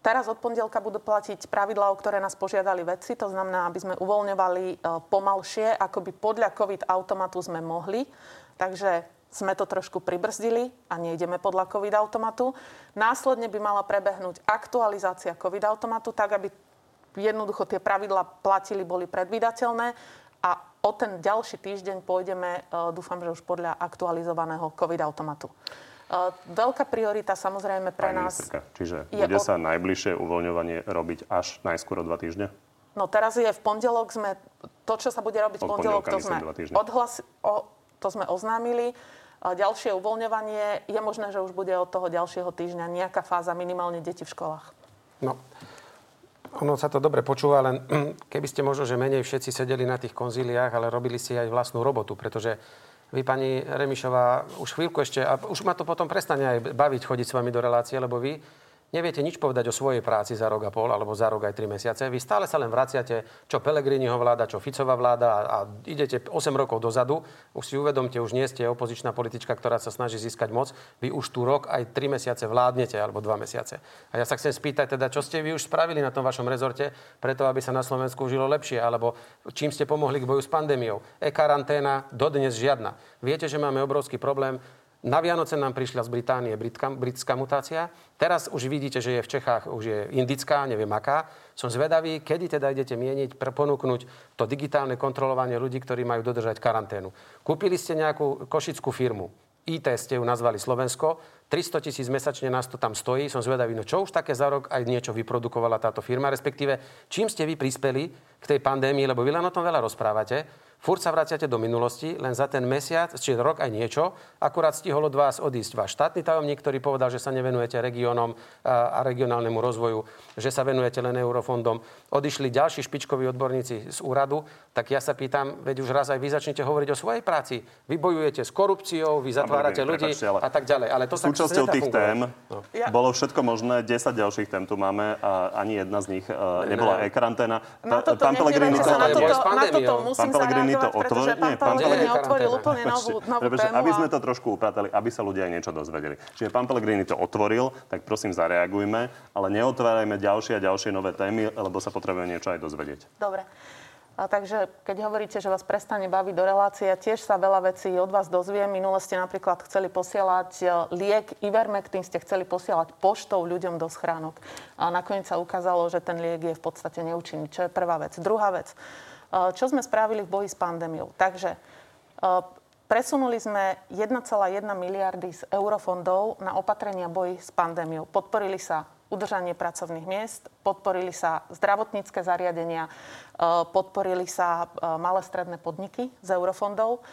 Teraz od pondelka budú platiť pravidlá, o ktoré nás požiadali vedci. To znamená, aby sme uvoľňovali e, pomalšie, ako by podľa COVID automatu sme mohli. Takže sme to trošku pribrzdili a nejdeme podľa COVID automatu. Následne by mala prebehnúť aktualizácia COVID automatu tak, aby jednoducho tie pravidla platili, boli predvydateľné a o ten ďalší týždeň pôjdeme, e, dúfam, že už podľa aktualizovaného COVID automatu. Veľká priorita samozrejme pre Pani nás... Ministerka, čiže bude o... sa najbližšie uvoľňovanie robiť až najskôr o dva týždne? No teraz je v pondelok sme, to, čo sa bude robiť v pondelok, to sme, odhlas, o, to sme oznámili ďalšie uvoľňovanie, je možné, že už bude od toho ďalšieho týždňa nejaká fáza minimálne deti v školách. No, ono sa to dobre počúva, len keby ste možno, že menej všetci sedeli na tých konzíliách, ale robili si aj vlastnú robotu, pretože vy, pani Remišová, už chvíľku ešte, a už ma to potom prestane aj baviť chodiť s vami do relácie, lebo vy neviete nič povedať o svojej práci za rok a pol alebo za rok aj 3 mesiace. Vy stále sa len vraciate, čo Pelegriniho vláda, čo Ficová vláda a, a idete 8 rokov dozadu. Už si uvedomte, už nie ste opozičná politička, ktorá sa snaží získať moc. Vy už tu rok aj 3 mesiace vládnete alebo 2 mesiace. A ja sa chcem spýtať teda, čo ste vy už spravili na tom vašom rezorte, preto aby sa na Slovensku žilo lepšie, alebo čím ste pomohli k boju s pandémiou. E-karanténa, dodnes žiadna. Viete, že máme obrovský problém na Vianoce nám prišla z Británie britská, britská mutácia. Teraz už vidíte, že je v Čechách už je indická, neviem aká. Som zvedavý, kedy teda idete mieniť, ponúknuť to digitálne kontrolovanie ľudí, ktorí majú dodržať karanténu. Kúpili ste nejakú košickú firmu. IT ste ju nazvali Slovensko. 300 tisíc mesačne nás to tam stojí. Som zvedavý, no čo už také za rok aj niečo vyprodukovala táto firma, respektíve čím ste vy prispeli k tej pandémii, lebo vy len o tom veľa rozprávate Furt sa vraciate do minulosti, len za ten mesiac, či rok aj niečo, akurát stihol od vás odísť váš štátny tajomník, ktorý povedal, že sa nevenujete regiónom a regionálnemu rozvoju, že sa venujete len eurofondom. Odišli ďalší špičkoví odborníci z úradu, tak ja sa pýtam, veď už raz aj vy začnete hovoriť o svojej práci. Vy bojujete s korupciou, vy zatvárate ľudí a tak ďalej. Ale to súčasťou tých tém no. bolo všetko možné, 10 ďalších tém tu máme a ani jedna z nich uh, nebola e-karanténa. Pán Pellegrini to, na toto musím Pellegrini to otvoril. Nie, pán Pellegrini otvoril úplne novú, novú tému. Aby sme to trošku upratali, aby sa ľudia aj niečo dozvedeli. Čiže pán Pellegrini to otvoril, tak prosím zareagujme, ale neotvárajme ďalšie a ďalšie nové témy, lebo sa potrebujeme niečo aj dozvedieť. Dobre. A takže keď hovoríte, že vás prestane baviť do relácie, tiež sa veľa vecí od vás dozviem. Minule ste napríklad chceli posielať e, liek Ivermectin, ste chceli posielať poštou ľuďom do schránok. A nakoniec sa ukázalo, že ten liek je v podstate neúčinný. Čo je prvá vec. Druhá vec. Eh, čo sme spravili v boji s pandémiou? Takže eh, Presunuli sme 1,1 miliardy z eurofondov na opatrenia boji s pandémiou. Podporili sa udržanie pracovných miest, podporili sa zdravotnícke zariadenia, eh, podporili sa malé stredné podniky z eurofondov.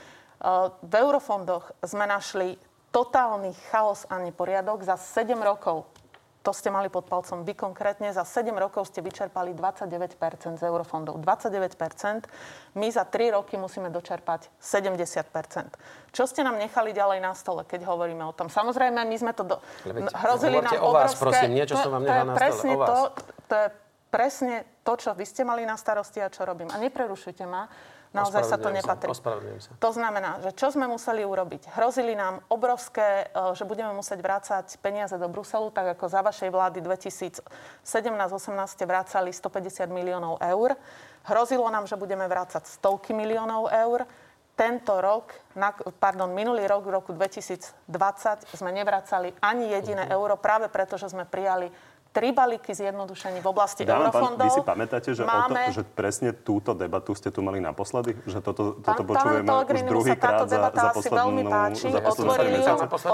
V eurofondoch sme našli totálny chaos a neporiadok. Za 7 rokov to ste mali pod palcom vy konkrétne. Za 7 rokov ste vyčerpali 29% z eurofondov. 29%. My za 3 roky musíme dočerpať 70%. Čo ste nám nechali ďalej na stole, keď hovoríme o tom? Samozrejme, my sme to do... hrozili nám o vás, obrovské... prosím, niečo som vám nechal na stole. To, to je presne to, čo vy ste mali na starosti a čo robím. A neprerušujte ma. Naozaj sa to nepatrí. Ospravedlňujem sa. To znamená, že čo sme museli urobiť? Hrozili nám obrovské, e, že budeme musieť vrácať peniaze do Bruselu, tak ako za vašej vlády 2017-18 ste vrácali 150 miliónov eur. Hrozilo nám, že budeme vrácať stovky miliónov eur. Tento rok, pardon, minulý rok, v roku 2020, sme nevracali ani jediné euro, práve preto, že sme prijali tri balíky zjednodušení v oblasti Dávam, pán, eurofondov. vy si pamätáte, že, Máme... o to, že presne túto debatu ste tu mali naposledy? Že toto, Pán, toto počujeme pánu už Pellegrinimu druhý sa táto krát za, za poslednú... veľmi páči. za poslednú Otvorili ju,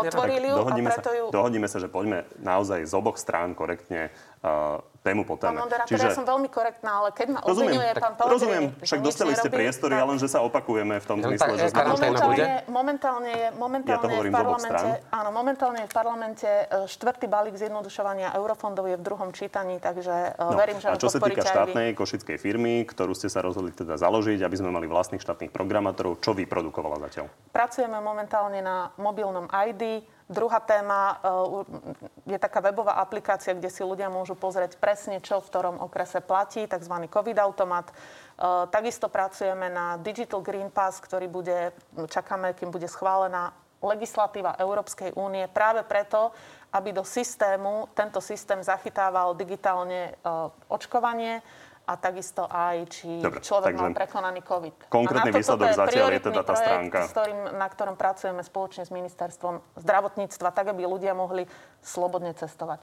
otvorili ju a preto sa, ju... dohodnime sa, že poďme naozaj z oboch strán korektne uh, tému po Pán téme. moderátor, ja som veľmi korektná, ale keď ma Rozumiem, obvinuje tak pán Pellegrini, rozumiem, však dostali ste priestory, ale len, že sa opakujeme v tom zmysle, tak, že eh, sme... Momentálne, momentálne, je, momentálne, Ja to je v hovorím oboch parlamente, áno, momentálne je v parlamente e, štvrtý balík zjednodušovania eurofondov je v druhom čítaní, takže no, verím, že a čo sa týka štátnej košickej firmy, ktorú ste sa rozhodli teda založiť, aby sme mali vlastných štátnych programátorov, čo vyprodukovala zatiaľ? Pracujeme momentálne na mobilnom ID. Druhá téma e, je taká webová aplikácia, kde si ľudia môžu pozrieť presne, čo v ktorom okrese platí, tzv. COVID-automat. E, Takisto pracujeme na Digital Green Pass, ktorý bude, čakáme, kým bude schválená legislatíva Európskej únie práve preto, aby do systému, tento systém zachytával digitálne e, očkovanie a takisto aj, či Dobre, človek mal prekonaný COVID. konkrétny A na výsledok to zatiaľ je teda tá projekt, stránka. S ktorým, na ktorom pracujeme spoločne s ministerstvom zdravotníctva, tak aby ľudia mohli slobodne cestovať.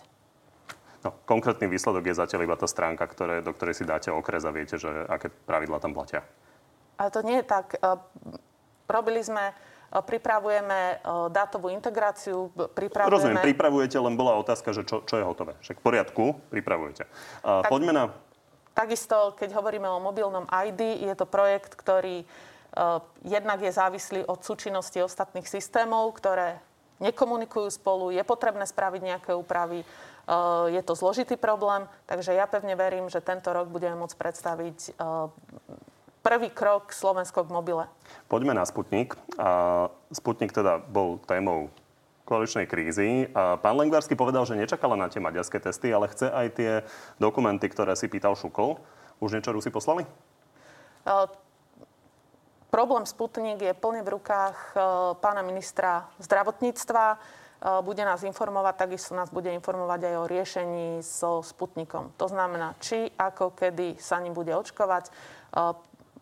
No, konkrétny výsledok je zatiaľ iba tá stránka, ktoré, do ktorej si dáte okres a viete, že aké pravidlá tam platia. Ale to nie je tak. E, Robili sme, e, pripravujeme e, dátovú integráciu, pripravujeme... Rozumiem, pripravujete, len bola otázka, že čo, čo je hotové. Však v poriadku, pripravujete. Tak- poďme na... Takisto, keď hovoríme o mobilnom ID, je to projekt, ktorý uh, jednak je závislý od súčinnosti ostatných systémov, ktoré nekomunikujú spolu, je potrebné spraviť nejaké úpravy, uh, je to zložitý problém, takže ja pevne verím, že tento rok budeme môcť predstaviť uh, prvý krok Slovensko k mobile. Poďme na Sputnik. Sputnik teda bol témou koaličnej krízy. A pán Lengvarsky povedal, že nečakala na tie maďarské testy, ale chce aj tie dokumenty, ktoré si pýtal Šukol. Už niečo Rusi poslali? Uh, Problém Sputnik je plne v rukách uh, pána ministra zdravotníctva. Uh, Bude nás informovať, takisto nás bude informovať aj o riešení so Sputnikom. To znamená, či, ako, kedy sa ním bude očkovať.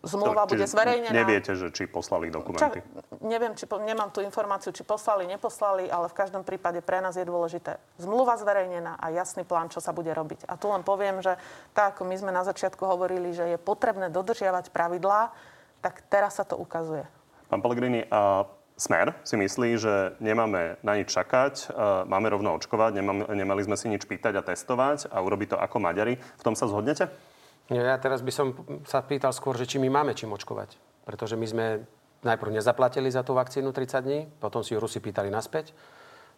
Zmluva To- bude zverejnená. Neviete, že či poslali dokumenty. Čak, neviem, či po, nemám tú informáciu, či poslali, neposlali, ale v každom prípade pre nás je dôležité zmluva zverejnená a jasný plán, čo sa bude robiť. A tu len poviem, že tak, ako my sme na začiatku hovorili, že je potrebné dodržiavať pravidlá, tak teraz sa to ukazuje. Pán Pellegrini, a Smer si myslí, že nemáme na nič čakať, máme rovno očkovať, nemám, nemali sme si nič pýtať a testovať a urobiť to ako Maďari. V tom sa zhodnete? Nie, ja teraz by som sa pýtal skôr, že či my máme čím očkovať. Pretože my sme najprv nezaplatili za tú vakcínu 30 dní, potom si ju Rusi pýtali naspäť.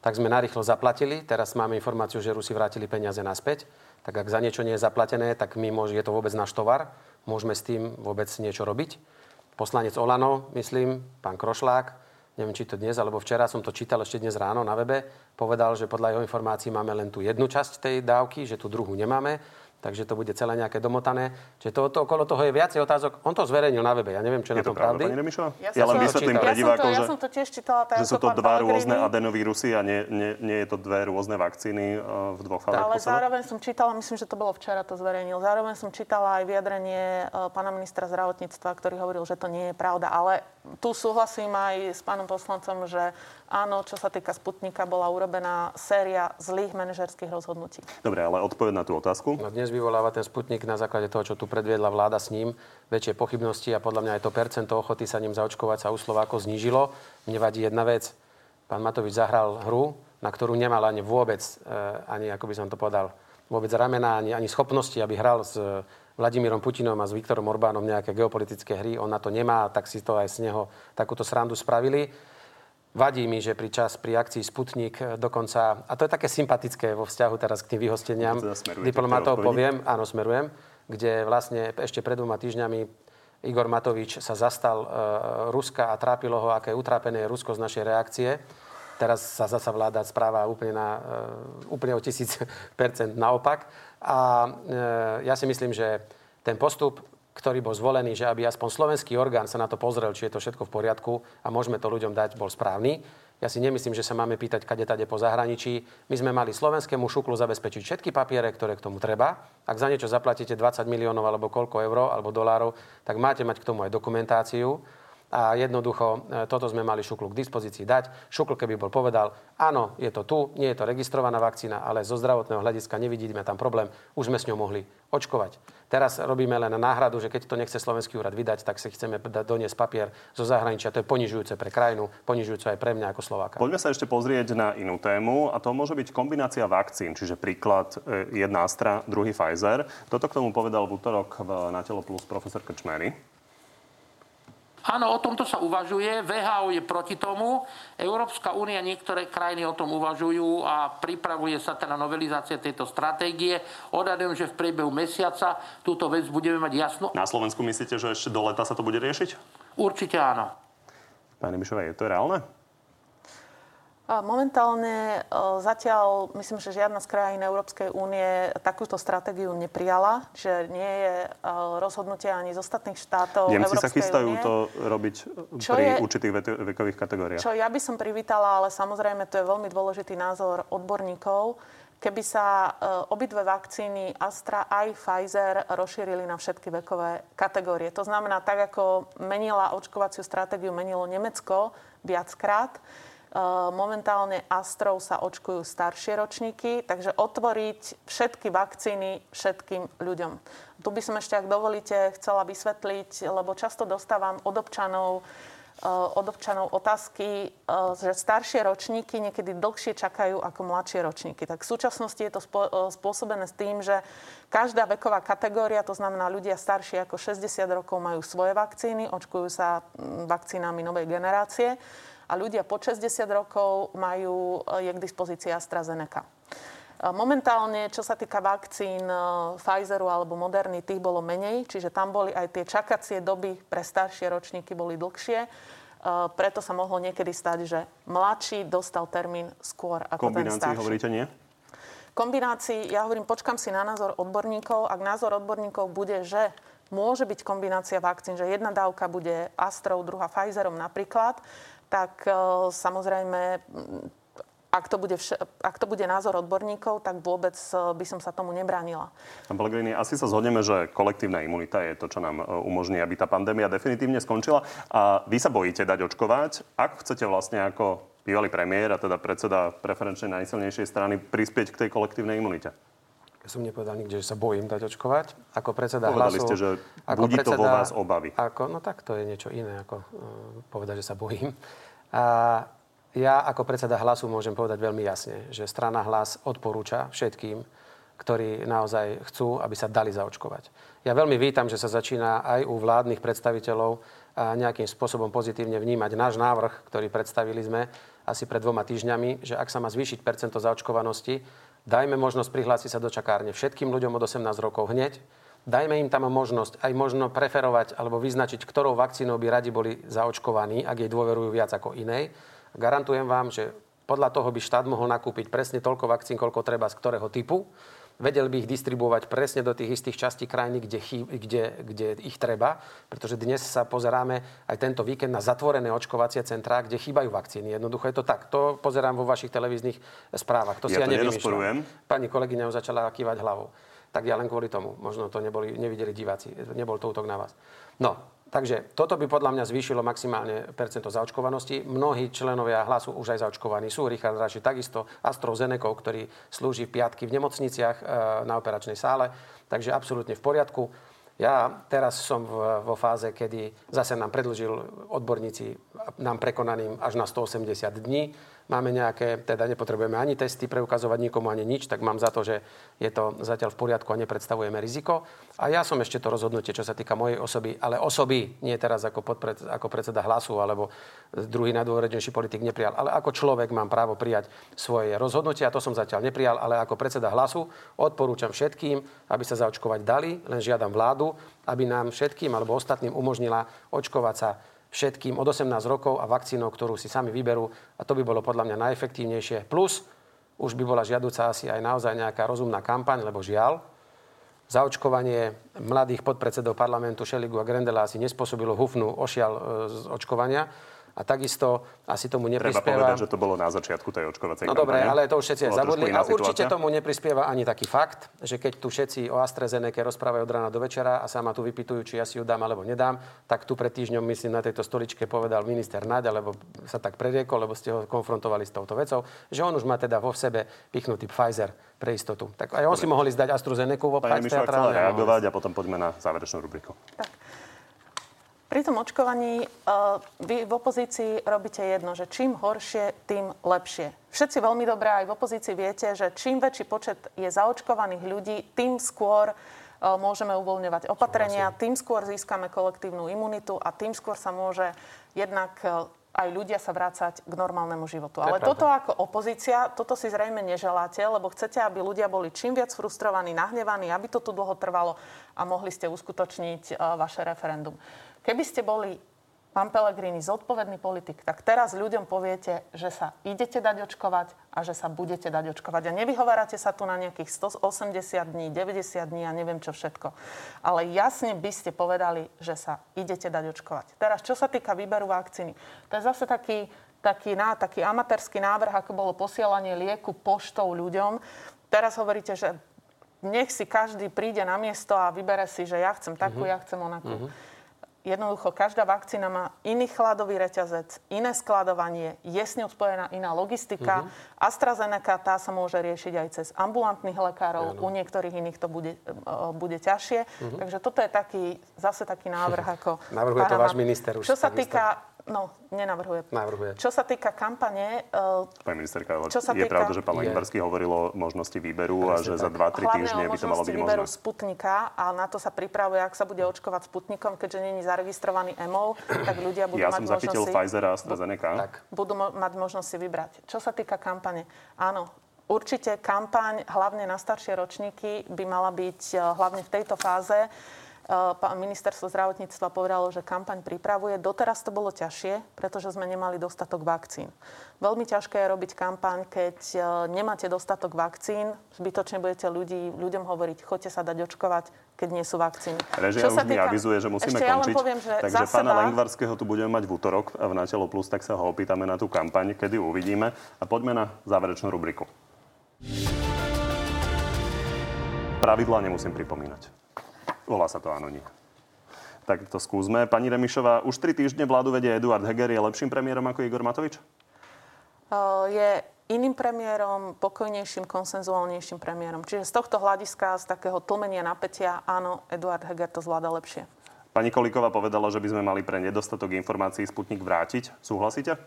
Tak sme narýchlo zaplatili, teraz máme informáciu, že Rusi vrátili peniaze naspäť. Tak ak za niečo nie je zaplatené, tak my môž, je to vôbec náš tovar. Môžeme s tým vôbec niečo robiť. Poslanec Olano, myslím, pán Krošlák, neviem, či to dnes alebo včera, som to čítal ešte dnes ráno na webe, povedal, že podľa jeho informácií máme len tú jednu časť tej dávky, že tú druhú nemáme takže to bude celé nejaké domotané. Čiže to, to, okolo toho je viacej otázok. On to zverejnil na webe, ja neviem, čo Je na to tom pravda, pravdy. pani Remišová? Ja Ja, som len to vysvetlím pre divákov, ja že, som to tiež čítala že sú to dva Pellegrini. rôzne adenovírusy a nie, nie, nie je to dve rôzne vakcíny uh, v dvoch fázach Ale zároveň som čítala, myslím, že to bolo včera, to zverejnil. Zároveň som čítala aj vyjadrenie e, pána ministra zdravotníctva, ktorý hovoril, že to nie je pravda. Ale tu súhlasím aj s pánom poslancom, že áno, čo sa týka Sputnika, bola urobená séria zlých manažerských rozhodnutí. Dobre, ale odpoveď na tú otázku. No dnes vyvoláva ten Sputnik na základe toho, čo tu predviedla vláda s ním, väčšie pochybnosti a podľa mňa aj to percento ochoty sa ním zaočkovať sa u Slovákov znížilo. Mne vadí jedna vec. Pán Matovič zahral hru, na ktorú nemal ani vôbec, e, ani ako by som to povedal, vôbec ramena, ani, ani schopnosti, aby hral s e, Vladimírom Putinom a s Viktorom Orbánom nejaké geopolitické hry. On na to nemá, tak si to aj z neho takúto srandu spravili. Vadí mi, že pri čas, pri akcii Sputnik e, dokonca, a to je také sympatické vo vzťahu teraz k tým vyhosteniam Teda diplomatov, poviem, áno, smerujem, kde vlastne ešte pred dvoma týždňami Igor Matovič sa zastal e, Ruska a trápilo ho, aké utrápené je Rusko z našej reakcie. Teraz sa zasa vláda správa úplne, na, e, úplne o tisíc percent naopak. A e, ja si myslím, že ten postup, ktorý bol zvolený, že aby aspoň slovenský orgán sa na to pozrel, či je to všetko v poriadku a môžeme to ľuďom dať, bol správny. Ja si nemyslím, že sa máme pýtať kade tade po zahraničí. My sme mali slovenskému šuklu zabezpečiť všetky papiere, ktoré k tomu treba. Ak za niečo zaplatíte 20 miliónov alebo koľko eur alebo dolárov, tak máte mať k tomu aj dokumentáciu a jednoducho e, toto sme mali Šuklu k dispozícii dať. Šukl keby bol povedal, áno, je to tu, nie je to registrovaná vakcína, ale zo zdravotného hľadiska nevidíme tam problém, už sme s ňou mohli očkovať. Teraz robíme len náhradu, že keď to nechce slovenský úrad vydať, tak si chceme doniesť papier zo zahraničia. To je ponižujúce pre krajinu, ponižujúce aj pre mňa ako Slováka. Poďme sa ešte pozrieť na inú tému a to môže byť kombinácia vakcín, čiže príklad e, jedna Astra, druhý Pfizer. Toto k tomu povedal v útorok na Telo Plus profesor Krčmery. Áno, o tomto sa uvažuje. VHO je proti tomu. Európska únia, niektoré krajiny o tom uvažujú a pripravuje sa teda novelizácia tejto stratégie. Odhadujem, že v priebehu mesiaca túto vec budeme mať jasno. Na Slovensku myslíte, že ešte do leta sa to bude riešiť? Určite áno. Pani Mišová, je to reálne? Momentálne e, zatiaľ myslím, že žiadna z krajín Európskej únie takúto stratégiu neprijala, že nie je e, rozhodnutie ani z ostatných štátov Nemci Európskej sa chystajú únie. to robiť čo pri je, určitých vekových kategóriách. Čo ja by som privítala, ale samozrejme to je veľmi dôležitý názor odborníkov, keby sa e, obidve vakcíny Astra aj Pfizer rozšírili na všetky vekové kategórie. To znamená, tak ako menila očkovaciu stratégiu, menilo Nemecko viackrát, momentálne Astrov sa očkujú staršie ročníky, takže otvoriť všetky vakcíny všetkým ľuďom. Tu by som ešte, ak dovolíte, chcela vysvetliť, lebo často dostávam od občanov eh, od občanov otázky, eh, že staršie ročníky niekedy dlhšie čakajú ako mladšie ročníky. Tak v súčasnosti je to spôsobené s tým, že každá veková kategória, to znamená ľudia staršie ako 60 rokov majú svoje vakcíny, očkujú sa vakcínami novej generácie a ľudia po 60 rokov majú, e, je k dispozícii AstraZeneca. E, momentálne, čo sa týka vakcín e, Pfizeru alebo Moderny, tých bolo menej, čiže tam boli aj tie čakacie doby pre staršie ročníky boli dlhšie. Preto sa mohlo niekedy stať, že mladší dostal termín skôr ako ten starší. hovoríte nie? Kombinácii, ja hovorím, počkam si na názor odborníkov. Ak názor odborníkov bude, že môže byť kombinácia vakcín, že jedna dávka bude Astrou, druhá Pfizerom napríklad, tak e, samozrejme ak to, bude vš- ak to bude názor odborníkov, tak vôbec e, by som sa tomu nebránila. Pán Pellegrini, asi sa zhodneme, že kolektívna imunita je to, čo nám e, umožní, aby tá pandémia definitívne skončila. A vy sa bojíte dať očkovať. Ak chcete vlastne ako bývalý premiér a teda predseda preferenčnej najsilnejšej strany prispieť k tej kolektívnej imunite? Som nepovedal nikde, že sa bojím dať očkovať. Ako predseda Povedali hlasu... ste, že ako budí predseda, to vo vás obavy. Ako, no tak to je niečo iné, ako uh, povedať, že sa bojím. A ja ako predseda hlasu môžem povedať veľmi jasne, že strana hlas odporúča všetkým, ktorí naozaj chcú, aby sa dali zaočkovať. Ja veľmi vítam, že sa začína aj u vládnych predstaviteľov nejakým spôsobom pozitívne vnímať náš návrh, ktorý predstavili sme asi pred dvoma týždňami, že ak sa má zvýšiť percento zaočkovanosti, Dajme možnosť prihlásiť sa do čakárne všetkým ľuďom od 18 rokov hneď. Dajme im tam možnosť aj možno preferovať alebo vyznačiť, ktorou vakcínou by radi boli zaočkovaní, ak jej dôverujú viac ako inej. Garantujem vám, že podľa toho by štát mohol nakúpiť presne toľko vakcín, koľko treba z ktorého typu vedel by ich distribuovať presne do tých istých častí krajiny, kde, kde, kde ich treba, pretože dnes sa pozeráme aj tento víkend na zatvorené očkovacie centrá, kde chýbajú vakcíny. Jednoducho je to tak. To pozerám vo vašich televíznych správach. To si ja, ja nevymýšľam. Pani kolegyňa už začala kývať hlavou. Tak ja len kvôli tomu. Možno to neboli, nevideli diváci. Nebol to útok na vás. No, Takže toto by podľa mňa zvýšilo maximálne percento zaočkovanosti. Mnohí členovia hlasu už aj zaočkovaní sú. Richard Raši takisto, AstraZeneca, ktorý slúži v piatky v nemocniciach e, na operačnej sále. Takže absolútne v poriadku. Ja teraz som vo fáze, kedy zase nám predlžil odborníci nám prekonaným až na 180 dní máme nejaké, teda nepotrebujeme ani testy preukazovať nikomu, ani nič, tak mám za to, že je to zatiaľ v poriadku a nepredstavujeme riziko. A ja som ešte to rozhodnutie, čo sa týka mojej osoby, ale osoby, nie teraz ako, podpred, ako predseda hlasu alebo druhý najdôvodnejší politik neprijal, ale ako človek mám právo prijať svoje rozhodnutie a to som zatiaľ neprijal, ale ako predseda hlasu odporúčam všetkým, aby sa zaočkovať dali, len žiadam vládu, aby nám všetkým alebo ostatným umožnila očkovať sa všetkým od 18 rokov a vakcínou, ktorú si sami vyberú. A to by bolo podľa mňa najefektívnejšie. Plus už by bola žiaduca asi aj naozaj nejaká rozumná kampaň, lebo žiaľ, zaočkovanie mladých podpredsedov parlamentu Šeligu a Grendela asi nespôsobilo hufnú ošial e, z očkovania. A takisto asi tomu neprispieva... Treba povedať, že to bolo na začiatku tej očkovacej No dobre, ale to už všetci aj zabudli. A určite situácia. tomu neprispieva ani taký fakt, že keď tu všetci o AstraZeneca rozprávajú od rána do večera a sa ma tu vypitujú, či ja si ju dám alebo nedám, tak tu pred týždňom, myslím, na tejto stoličke povedal minister Naď, alebo sa tak preriekol, lebo ste ho konfrontovali s touto vecou, že on už má teda vo sebe pichnutý Pfizer pre istotu. Tak aj on si mohol ísť dať AstraZeneca vo Pani Mišová chcela reagovať a potom poďme na záverečnú rubriku. Pri tom očkovaní uh, vy v opozícii robíte jedno, že čím horšie, tým lepšie. Všetci veľmi dobre aj v opozícii viete, že čím väčší počet je zaočkovaných ľudí, tým skôr uh, môžeme uvoľňovať opatrenia, tým skôr získame kolektívnu imunitu a tým skôr sa môže jednak uh, aj ľudia sa vrácať k normálnemu životu. Ale toto ako opozícia, toto si zrejme neželáte, lebo chcete, aby ľudia boli čím viac frustrovaní, nahnevaní, aby to tu dlho trvalo a mohli ste uskutočniť vaše referendum. Keby ste boli, pán Pellegrini, zodpovedný politik, tak teraz ľuďom poviete, že sa idete dať očkovať a že sa budete dať očkovať. A nevyhovárate sa tu na nejakých 180 dní, 90 dní a neviem čo všetko. Ale jasne by ste povedali, že sa idete dať očkovať. Teraz, čo sa týka výberu vakcíny, to je zase taký, taký, ná, taký amatérsky návrh, ako bolo posielanie lieku poštou ľuďom. Teraz hovoríte, že nech si každý príde na miesto a vybere si, že ja chcem takú, ja chcem onakú. Jednoducho, každá vakcína má iný chladový reťazec, iné skladovanie, je s ňou spojená iná logistika. AstraZeneca, tá sa môže riešiť aj cez ambulantných lekárov, u niektorých iných to bude, e, bude ťažšie. Takže toto je taký, zase taký návrh ako... Navrhuje to váš minister už Čo sa týka... No, nenavrhuje. Navrhuje. Čo sa týka kampane, e, Pani ministerka, Čo sa je týka- pravda, že pán. Lengvarský hovoril o možnosti výberu a že za 2-3 Hlavne týždne by to malo možnosti byť výberu možné. Sputnika a na to sa pripravuje, ak sa bude očkovať Sputnikom, keďže není zaregistrovaný EMO, tak ľudia budú Ja mať som možnosť zachytil si, Pfizer a AstraZeneca. Tak. budú mo- mať možnosť si vybrať. Čo sa týka kampane, áno, určite kampaň, hlavne na staršie ročníky, by mala byť eh, hlavne v tejto fáze. Eh, ministerstvo zdravotníctva povedalo, že kampaň pripravuje. Doteraz to bolo ťažšie, pretože sme nemali dostatok vakcín. Veľmi ťažké je robiť kampaň, keď eh, nemáte dostatok vakcín. Zbytočne budete ľudí, ľuďom hovoriť, choďte sa dať očkovať, keď nie sú vakcíny. Režia Čo už mi týka- avizuje, že musíme Ešte ja končiť. poviem, že Takže za pána seba- Lengvarského tu budeme mať v útorok v Na telo plus, tak sa ho opýtame na tú kampaň, kedy ju uvidíme. A poďme na záverečnú rubriku. Pravidlá nemusím pripomínať. Volá sa to áno, nie. Tak to skúsme. Pani Remišová, už tri týždne vládu vedie Eduard Heger. Je lepším premiérom ako Igor Matovič? Je iným premiérom, pokojnejším, konsenzuálnejším premiérom. Čiže z tohto hľadiska, z takého tlmenia napätia, áno, Eduard Heger to zvláda lepšie. Pani Kolíková povedala, že by sme mali pre nedostatok informácií Sputnik vrátiť. Súhlasíte?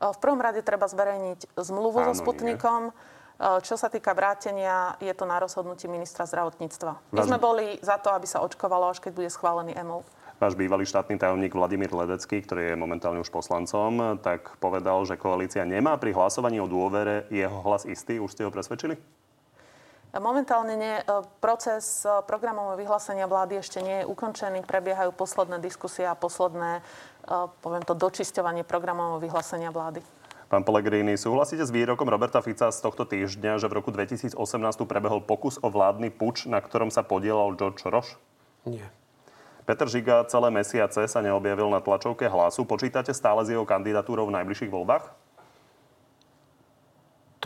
V prvom rade treba zverejniť zmluvu Áno, so Sputnikom. Uh, Čo sa týka vrátenia, je to na rozhodnutí ministra zdravotníctva. My Váš- sme boli za to, aby sa očkovalo, až keď bude schválený EMO. Váš bývalý štátny tajomník Vladimír Ledecký, ktorý je momentálne už poslancom, tak povedal, že koalícia nemá pri hlasovaní o dôvere jeho hlas istý. Už ste ho presvedčili? Momentálne nie. Proces programového vyhlásenia vlády ešte nie je ukončený. Prebiehajú posledné diskusie a posledné, poviem to, dočisťovanie programového vyhlásenia vlády. Pán Pellegrini, súhlasíte s výrokom Roberta Fica z tohto týždňa, že v roku 2018 tu prebehol pokus o vládny puč, na ktorom sa podielal George Roš? Nie. Peter Žiga celé mesiace sa neobjavil na tlačovke hlasu. Počítate stále s jeho kandidatúrou v najbližších voľbách?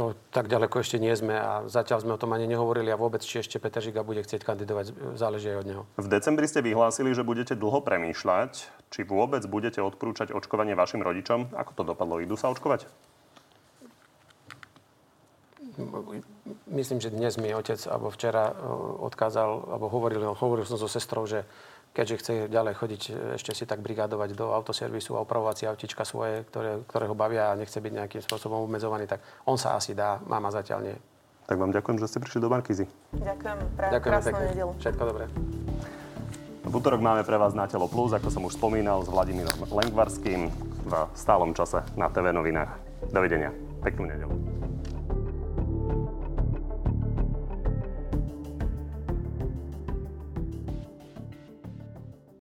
To tak ďaleko ešte nie sme a zatiaľ sme o tom ani nehovorili a vôbec, či ešte Peter Žiga bude chcieť kandidovať, záleží aj od neho. V decembri ste vyhlásili, že budete dlho premýšľať, či vôbec budete odporúčať očkovanie vašim rodičom. Ako to dopadlo? Idú sa očkovať? Myslím, že dnes mi otec, alebo včera e, odkázal, alebo hovoril, hovoril som so sestrou, že keďže chce ďalej chodiť, e, ešte si tak brigádovať do autoservisu a opravovať si autička svoje, ktoré, ktoré ho bavia a nechce byť nejakým spôsobom obmedzovaný, tak on sa asi dá, mama zatiaľ nie. Tak vám ďakujem, že ste prišli do Markízy. Ďakujem. Pre Ďakujeme krásnu pekne. nedelu. Všetko dobré. V útorok máme pre vás na Telo Plus, ako som už spomínal, s Vladimírom Lengvarským v stálom čase na TV novinách. Dovidenia. Peknú nedelu.